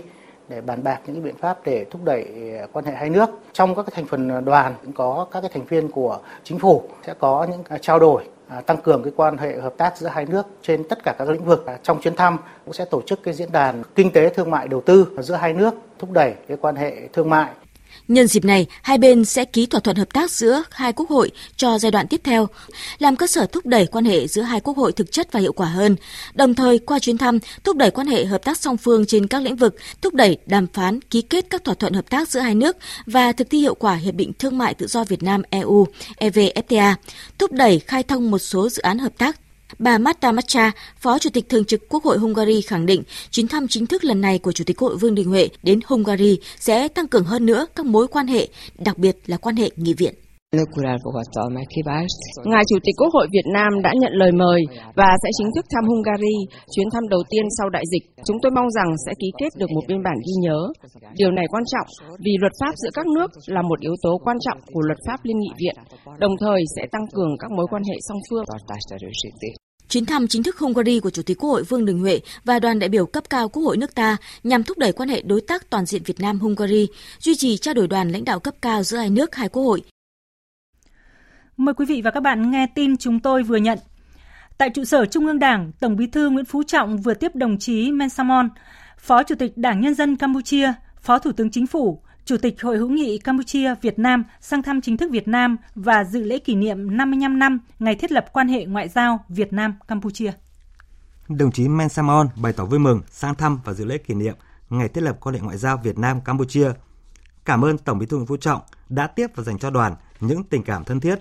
để bàn bạc những biện pháp để thúc đẩy quan hệ hai nước. Trong các cái thành phần đoàn cũng có các cái thành viên của chính phủ sẽ có những trao đổi À, tăng cường cái quan hệ hợp tác giữa hai nước trên tất cả các lĩnh vực. À, trong chuyến thăm cũng sẽ tổ chức cái diễn đàn kinh tế thương mại đầu tư giữa hai nước, thúc đẩy cái quan hệ thương mại Nhân dịp này, hai bên sẽ ký thỏa thuận hợp tác giữa hai quốc hội cho giai đoạn tiếp theo, làm cơ sở thúc đẩy quan hệ giữa hai quốc hội thực chất và hiệu quả hơn. Đồng thời, qua chuyến thăm, thúc đẩy quan hệ hợp tác song phương trên các lĩnh vực, thúc đẩy đàm phán, ký kết các thỏa thuận hợp tác giữa hai nước và thực thi hiệu quả Hiệp định Thương mại Tự do Việt Nam EU, EVFTA, thúc đẩy khai thông một số dự án hợp tác Bà Marta Matcha, Phó Chủ tịch Thường trực Quốc hội Hungary khẳng định chuyến thăm chính thức lần này của Chủ tịch Quốc hội Vương Đình Huệ đến Hungary sẽ tăng cường hơn nữa các mối quan hệ, đặc biệt là quan hệ nghị viện. Ngài Chủ tịch Quốc hội Việt Nam đã nhận lời mời và sẽ chính thức thăm Hungary, chuyến thăm đầu tiên sau đại dịch. Chúng tôi mong rằng sẽ ký kết được một biên bản ghi nhớ. Điều này quan trọng vì luật pháp giữa các nước là một yếu tố quan trọng của luật pháp Liên nghị viện, đồng thời sẽ tăng cường các mối quan hệ song phương. Chuyến thăm chính thức Hungary của Chủ tịch Quốc hội Vương Đình Huệ và đoàn đại biểu cấp cao Quốc hội nước ta nhằm thúc đẩy quan hệ đối tác toàn diện Việt Nam Hungary, duy trì trao đổi đoàn lãnh đạo cấp cao giữa hai nước hai quốc hội. Mời quý vị và các bạn nghe tin chúng tôi vừa nhận. Tại trụ sở Trung ương Đảng, Tổng Bí thư Nguyễn Phú Trọng vừa tiếp đồng chí Mensamon, Phó Chủ tịch Đảng Nhân dân Campuchia, Phó Thủ tướng Chính phủ, Chủ tịch Hội hữu nghị Campuchia Việt Nam sang thăm chính thức Việt Nam và dự lễ kỷ niệm 55 năm ngày thiết lập quan hệ ngoại giao Việt Nam Campuchia. Đồng chí Men Samon bày tỏ vui mừng sang thăm và dự lễ kỷ niệm ngày thiết lập quan hệ ngoại giao Việt Nam Campuchia. Cảm ơn Tổng Bí thư Nguyễn Phú Trọng đã tiếp và dành cho đoàn những tình cảm thân thiết.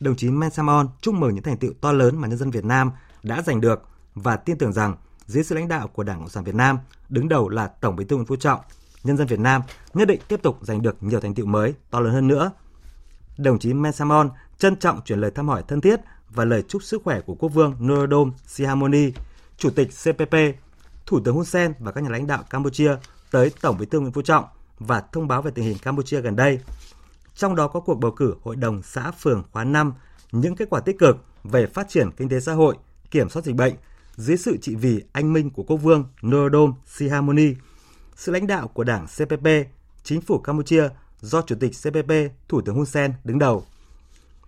Đồng chí Men Samon chúc mừng những thành tựu to lớn mà nhân dân Việt Nam đã giành được và tin tưởng rằng dưới sự lãnh đạo của Đảng Cộng sản Việt Nam, đứng đầu là Tổng Bí thư Nguyễn Phú Trọng, nhân dân Việt Nam nhất định tiếp tục giành được nhiều thành tựu mới to lớn hơn nữa. Đồng chí Mensamon trân trọng chuyển lời thăm hỏi thân thiết và lời chúc sức khỏe của quốc vương Norodom Sihamoni, Chủ tịch CPP, Thủ tướng Hun Sen và các nhà lãnh đạo Campuchia tới Tổng Bí thư Nguyễn Phú Trọng và thông báo về tình hình Campuchia gần đây. Trong đó có cuộc bầu cử Hội đồng xã phường khóa 5, những kết quả tích cực về phát triển kinh tế xã hội, kiểm soát dịch bệnh dưới sự trị vì anh minh của quốc vương Norodom Sihamoni sự lãnh đạo của Đảng CPP, chính phủ Campuchia do Chủ tịch CPP Thủ tướng Hun Sen đứng đầu.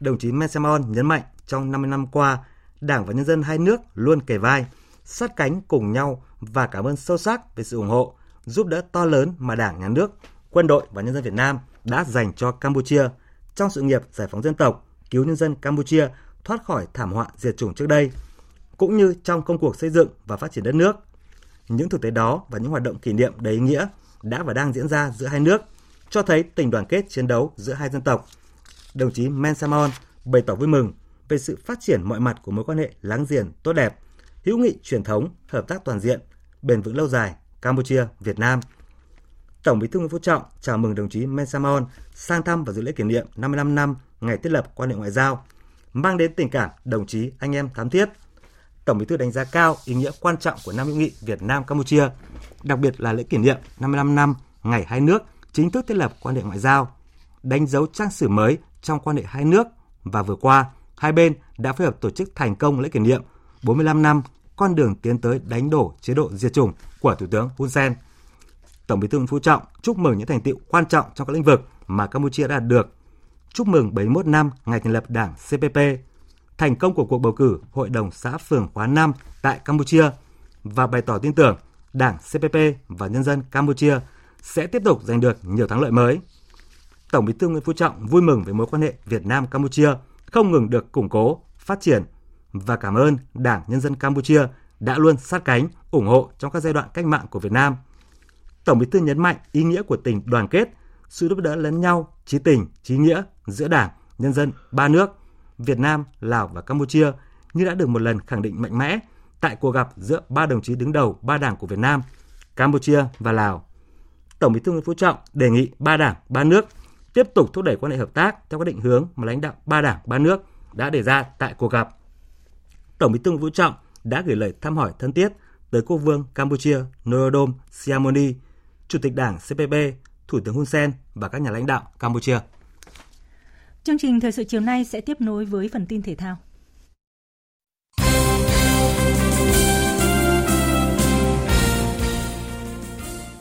Đồng chí Mensamon nhấn mạnh trong 50 năm qua, Đảng và nhân dân hai nước luôn kề vai, sát cánh cùng nhau và cảm ơn sâu sắc về sự ủng hộ, giúp đỡ to lớn mà Đảng, Nhà nước, quân đội và nhân dân Việt Nam đã dành cho Campuchia trong sự nghiệp giải phóng dân tộc, cứu nhân dân Campuchia thoát khỏi thảm họa diệt chủng trước đây, cũng như trong công cuộc xây dựng và phát triển đất nước. Những thực tế đó và những hoạt động kỷ niệm đầy ý nghĩa đã và đang diễn ra giữa hai nước, cho thấy tình đoàn kết chiến đấu giữa hai dân tộc. Đồng chí Men Samon bày tỏ vui mừng về sự phát triển mọi mặt của mối quan hệ láng giềng tốt đẹp, hữu nghị truyền thống, hợp tác toàn diện, bền vững lâu dài Campuchia, Việt Nam. Tổng Bí thư Nguyễn Phú Trọng chào mừng đồng chí Men Samon sang thăm và dự lễ kỷ niệm 55 năm ngày thiết lập quan hệ ngoại giao, mang đến tình cảm đồng chí anh em thám thiết. Tổng Bí thư đánh giá cao ý nghĩa quan trọng của năm hữu nghị Việt Nam Campuchia, đặc biệt là lễ kỷ niệm 55 năm ngày hai nước chính thức thiết lập quan hệ ngoại giao, đánh dấu trang sử mới trong quan hệ hai nước và vừa qua hai bên đã phối hợp tổ chức thành công lễ kỷ niệm 45 năm con đường tiến tới đánh đổ chế độ diệt chủng của Thủ tướng Hun Sen. Tổng Bí thư Nguyễn Phú Trọng chúc mừng những thành tiệu quan trọng trong các lĩnh vực mà Campuchia đã đạt được. Chúc mừng 71 năm ngày thành lập Đảng CPP, thành công của cuộc bầu cử Hội đồng xã phường khóa 5 tại Campuchia và bày tỏ tin tưởng Đảng CPP và nhân dân Campuchia sẽ tiếp tục giành được nhiều thắng lợi mới. Tổng Bí thư Nguyễn Phú Trọng vui mừng về mối quan hệ Việt Nam Campuchia không ngừng được củng cố, phát triển và cảm ơn Đảng Nhân dân Campuchia đã luôn sát cánh, ủng hộ trong các giai đoạn cách mạng của Việt Nam. Tổng Bí thư nhấn mạnh ý nghĩa của tình đoàn kết, sự giúp đỡ lẫn nhau, trí tình, trí nghĩa giữa Đảng, nhân dân ba nước Việt Nam, Lào và Campuchia như đã được một lần khẳng định mạnh mẽ tại cuộc gặp giữa ba đồng chí đứng đầu ba đảng của Việt Nam, Campuchia và Lào. Tổng Bí thư Nguyễn Phú Trọng đề nghị ba đảng, ba nước tiếp tục thúc đẩy quan hệ hợp tác theo các định hướng mà lãnh đạo ba đảng, ba nước đã đề ra tại cuộc gặp. Tổng Bí thư Nguyễn Phú Trọng đã gửi lời thăm hỏi thân thiết tới quốc vương Campuchia Norodom Sihamoni, Chủ tịch Đảng CPP, Thủ tướng Hun Sen và các nhà lãnh đạo Campuchia. Chương trình thời sự chiều nay sẽ tiếp nối với phần tin thể thao.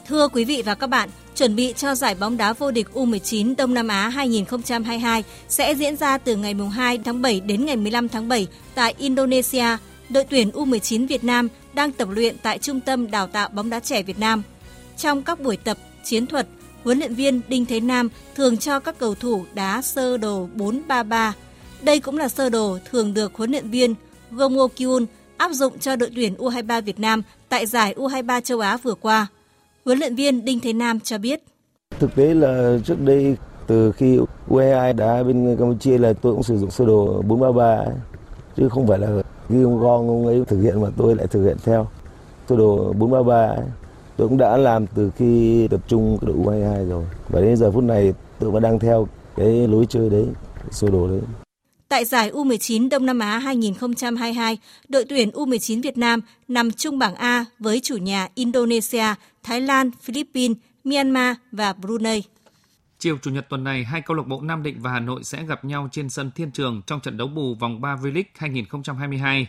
Thưa quý vị và các bạn, chuẩn bị cho giải bóng đá vô địch U19 Đông Nam Á 2022 sẽ diễn ra từ ngày 2 tháng 7 đến ngày 15 tháng 7 tại Indonesia. Đội tuyển U19 Việt Nam đang tập luyện tại Trung tâm Đào tạo bóng đá trẻ Việt Nam. Trong các buổi tập chiến thuật, huấn luyện viên Đinh Thế Nam thường cho các cầu thủ đá sơ đồ 4-3-3. Đây cũng là sơ đồ thường được huấn luyện viên Gomo Kyun áp dụng cho đội tuyển U23 Việt Nam tại giải U23 châu Á vừa qua. Huấn luyện viên Đinh Thế Nam cho biết. Thực tế là trước đây, từ khi U22 đá bên Campuchia là tôi cũng sử dụng sơ đồ 433 chứ không phải là ghi ông Gong ông ấy thực hiện mà tôi lại thực hiện theo sơ đồ 433 tôi cũng đã làm từ khi tập trung đội U22 rồi và đến giờ phút này tôi vẫn đang theo cái lối chơi đấy sơ đồ đấy Tại giải U19 Đông Nam Á 2022, đội tuyển U19 Việt Nam nằm chung bảng A với chủ nhà Indonesia, Thái Lan, Philippines, Myanmar và Brunei. Chiều Chủ nhật tuần này, hai câu lạc bộ Nam Định và Hà Nội sẽ gặp nhau trên sân Thiên Trường trong trận đấu bù vòng 3 V-League 2022.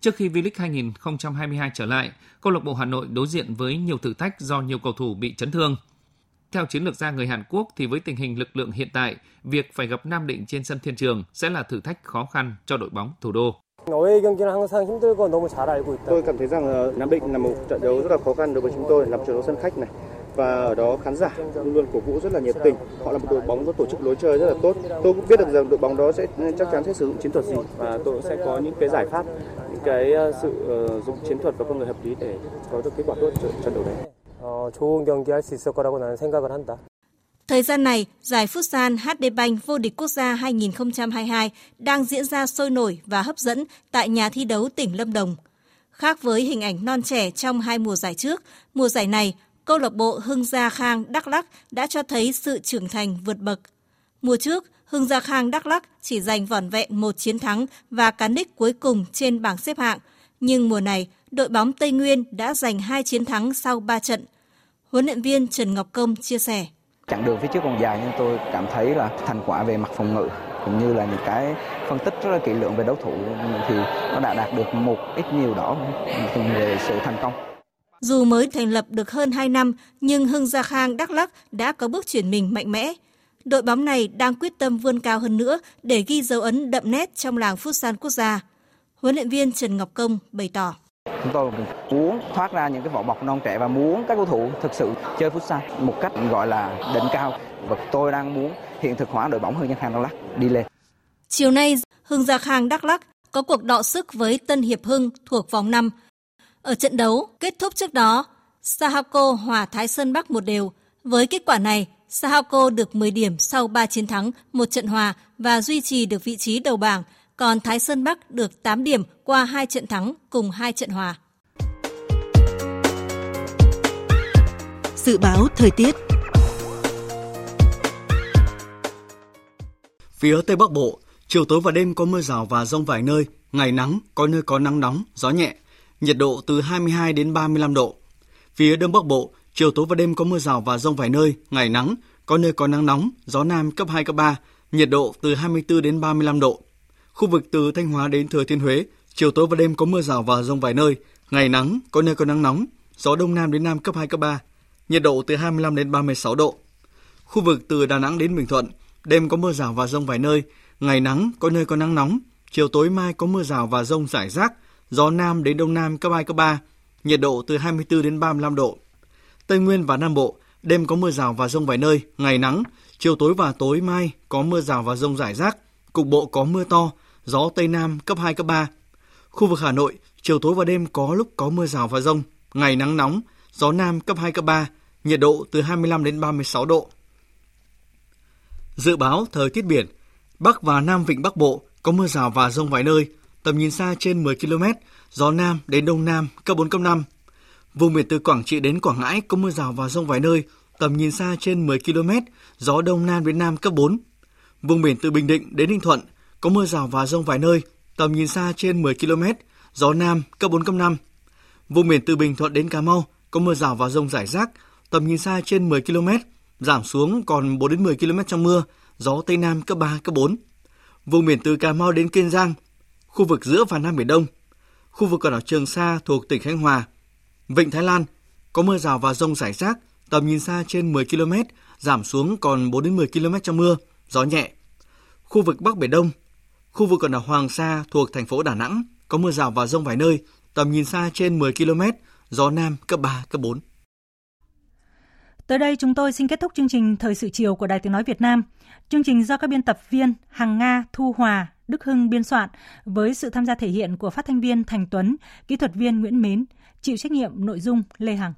Trước khi V-League 2022 trở lại, câu lạc bộ Hà Nội đối diện với nhiều thử thách do nhiều cầu thủ bị chấn thương. Theo chiến lược gia người Hàn Quốc thì với tình hình lực lượng hiện tại, việc phải gặp Nam Định trên sân Thiên Trường sẽ là thử thách khó khăn cho đội bóng thủ đô. Tôi cảm thấy rằng Nam Định là một trận đấu rất là khó khăn đối với chúng tôi, làm trận đấu sân khách này và ở đó khán giả luôn luôn cổ vũ rất là nhiệt tình. Họ là một đội bóng có tổ chức lối chơi rất là tốt. Tôi cũng biết được rằng đội bóng đó sẽ chắc chắn sẽ sử dụng chiến thuật gì và tôi sẽ có những cái giải pháp, những cái sự uh, dụng chiến thuật và con người hợp lý để có được kết quả tốt cho trận đấu này. 어, 좋은 경기 할 수 있을 거라고 나는 생각을 한다. Thời gian này, giải Futsal HD Bank vô địch quốc gia 2022 đang diễn ra sôi nổi và hấp dẫn tại nhà thi đấu tỉnh Lâm Đồng. Khác với hình ảnh non trẻ trong hai mùa giải trước, mùa giải này, câu lạc bộ Hưng Gia Khang Đắk Lắk đã cho thấy sự trưởng thành vượt bậc. Mùa trước, Hưng Gia Khang Đắk Lắk chỉ giành vỏn vẹn một chiến thắng và cán đích cuối cùng trên bảng xếp hạng. Nhưng mùa này, đội bóng Tây Nguyên đã giành hai chiến thắng sau 3 trận. Huấn luyện viên Trần Ngọc Công chia sẻ. Chặng đường phía trước còn dài nhưng tôi cảm thấy là thành quả về mặt phòng ngự cũng như là những cái phân tích rất là kỹ lưỡng về đấu thủ thì nó đã đạt được một ít nhiều đó về sự thành công. Dù mới thành lập được hơn 2 năm, nhưng Hưng Gia Khang Đắk Lắk đã có bước chuyển mình mạnh mẽ. Đội bóng này đang quyết tâm vươn cao hơn nữa để ghi dấu ấn đậm nét trong làng Futsal quốc gia. Huấn luyện viên Trần Ngọc Công bày tỏ. Chúng tôi muốn thoát ra những cái vỏ bọc non trẻ và muốn các cầu thủ thực sự chơi futsal một cách gọi là đỉnh cao. Và tôi đang muốn hiện thực hóa đội bóng Hưng Nhân Khang Đắk Lắk đi lên. Chiều nay, Hưng Gia Khang Đắk Lắk có cuộc đọ sức với Tân Hiệp Hưng thuộc vòng 5. Ở trận đấu kết thúc trước đó, Sahako hòa Thái Sơn Bắc một đều. Với kết quả này, Sahako được 10 điểm sau 3 chiến thắng, một trận hòa và duy trì được vị trí đầu bảng, còn Thái Sơn Bắc được 8 điểm qua 2 trận thắng cùng 2 trận hòa. Dự báo thời tiết Phía Tây Bắc Bộ, chiều tối và đêm có mưa rào và rông vài nơi, ngày nắng, có nơi có nắng nóng, gió nhẹ, nhiệt độ từ 22 đến 35 độ. Phía Đông Bắc Bộ, chiều tối và đêm có mưa rào và rông vài nơi, ngày nắng, có nơi có nắng nóng, gió Nam cấp 2, cấp 3, nhiệt độ từ 24 đến 35 độ. Khu vực từ Thanh Hóa đến Thừa Thiên Huế, chiều tối và đêm có mưa rào và rông vài nơi, ngày nắng, có nơi có nắng nóng, gió Đông Nam đến Nam cấp 2, cấp 3, nhiệt độ từ 25 đến 36 độ. Khu vực từ Đà Nẵng đến Bình Thuận, đêm có mưa rào và rông vài nơi, ngày nắng, có nơi có nắng nóng, chiều tối mai có mưa rào và rông rải rác, gió Nam đến Đông Nam cấp 2, cấp 3, nhiệt độ từ 24 đến 35 độ. Tây Nguyên và Nam Bộ, đêm có mưa rào và rông vài nơi, ngày nắng, chiều tối và tối mai có mưa rào và rông rải rác, cục bộ có mưa to, gió Tây Nam cấp 2, cấp 3. Khu vực Hà Nội, chiều tối và đêm có lúc có mưa rào và rông, ngày nắng nóng, gió Nam cấp 2, cấp 3, nhiệt độ từ 25 đến 36 độ. Dự báo thời tiết biển, Bắc và Nam Vịnh Bắc Bộ có mưa rào và rông vài nơi, tầm nhìn xa trên 10 km, gió Nam đến Đông Nam cấp 4, cấp 5. Vùng biển từ Quảng Trị đến Quảng Ngãi có mưa rào và rông vài nơi, tầm nhìn xa trên 10 km, gió Đông Nam đến Nam cấp 4. Vùng biển từ Bình Định đến Ninh Thuận có mưa rào và rông vài nơi, tầm nhìn xa trên 10 km, gió Nam cấp 4, cấp 5. Vùng biển từ Bình Thuận đến Cà Mau có mưa rào và rông rải rác, tầm nhìn xa trên 10 km, giảm xuống còn 4 đến 10 km trong mưa, gió Tây Nam cấp 3, cấp 4. Vùng biển từ Cà Mau đến Kiên Giang, khu vực giữa và Nam Biển Đông, khu vực quần đảo Trường Sa thuộc tỉnh Khánh Hòa, Vịnh Thái Lan có mưa rào và rông rải rác, tầm nhìn xa trên 10 km, giảm xuống còn 4 đến 10 km trong mưa, gió nhẹ. Khu vực Bắc Biển Đông, khu vực quần đảo Hoàng Sa thuộc thành phố Đà Nẵng có mưa rào và rông vài nơi, tầm nhìn xa trên 10 km, gió Nam cấp 3, cấp 4. Tới đây chúng tôi xin kết thúc chương trình Thời sự chiều của Đài Tiếng Nói Việt Nam. Chương trình do các biên tập viên Hằng Nga, Thu Hòa, Đức Hưng biên soạn với sự tham gia thể hiện của phát thanh viên Thành Tuấn, kỹ thuật viên Nguyễn Mến, chịu trách nhiệm nội dung Lê Hằng.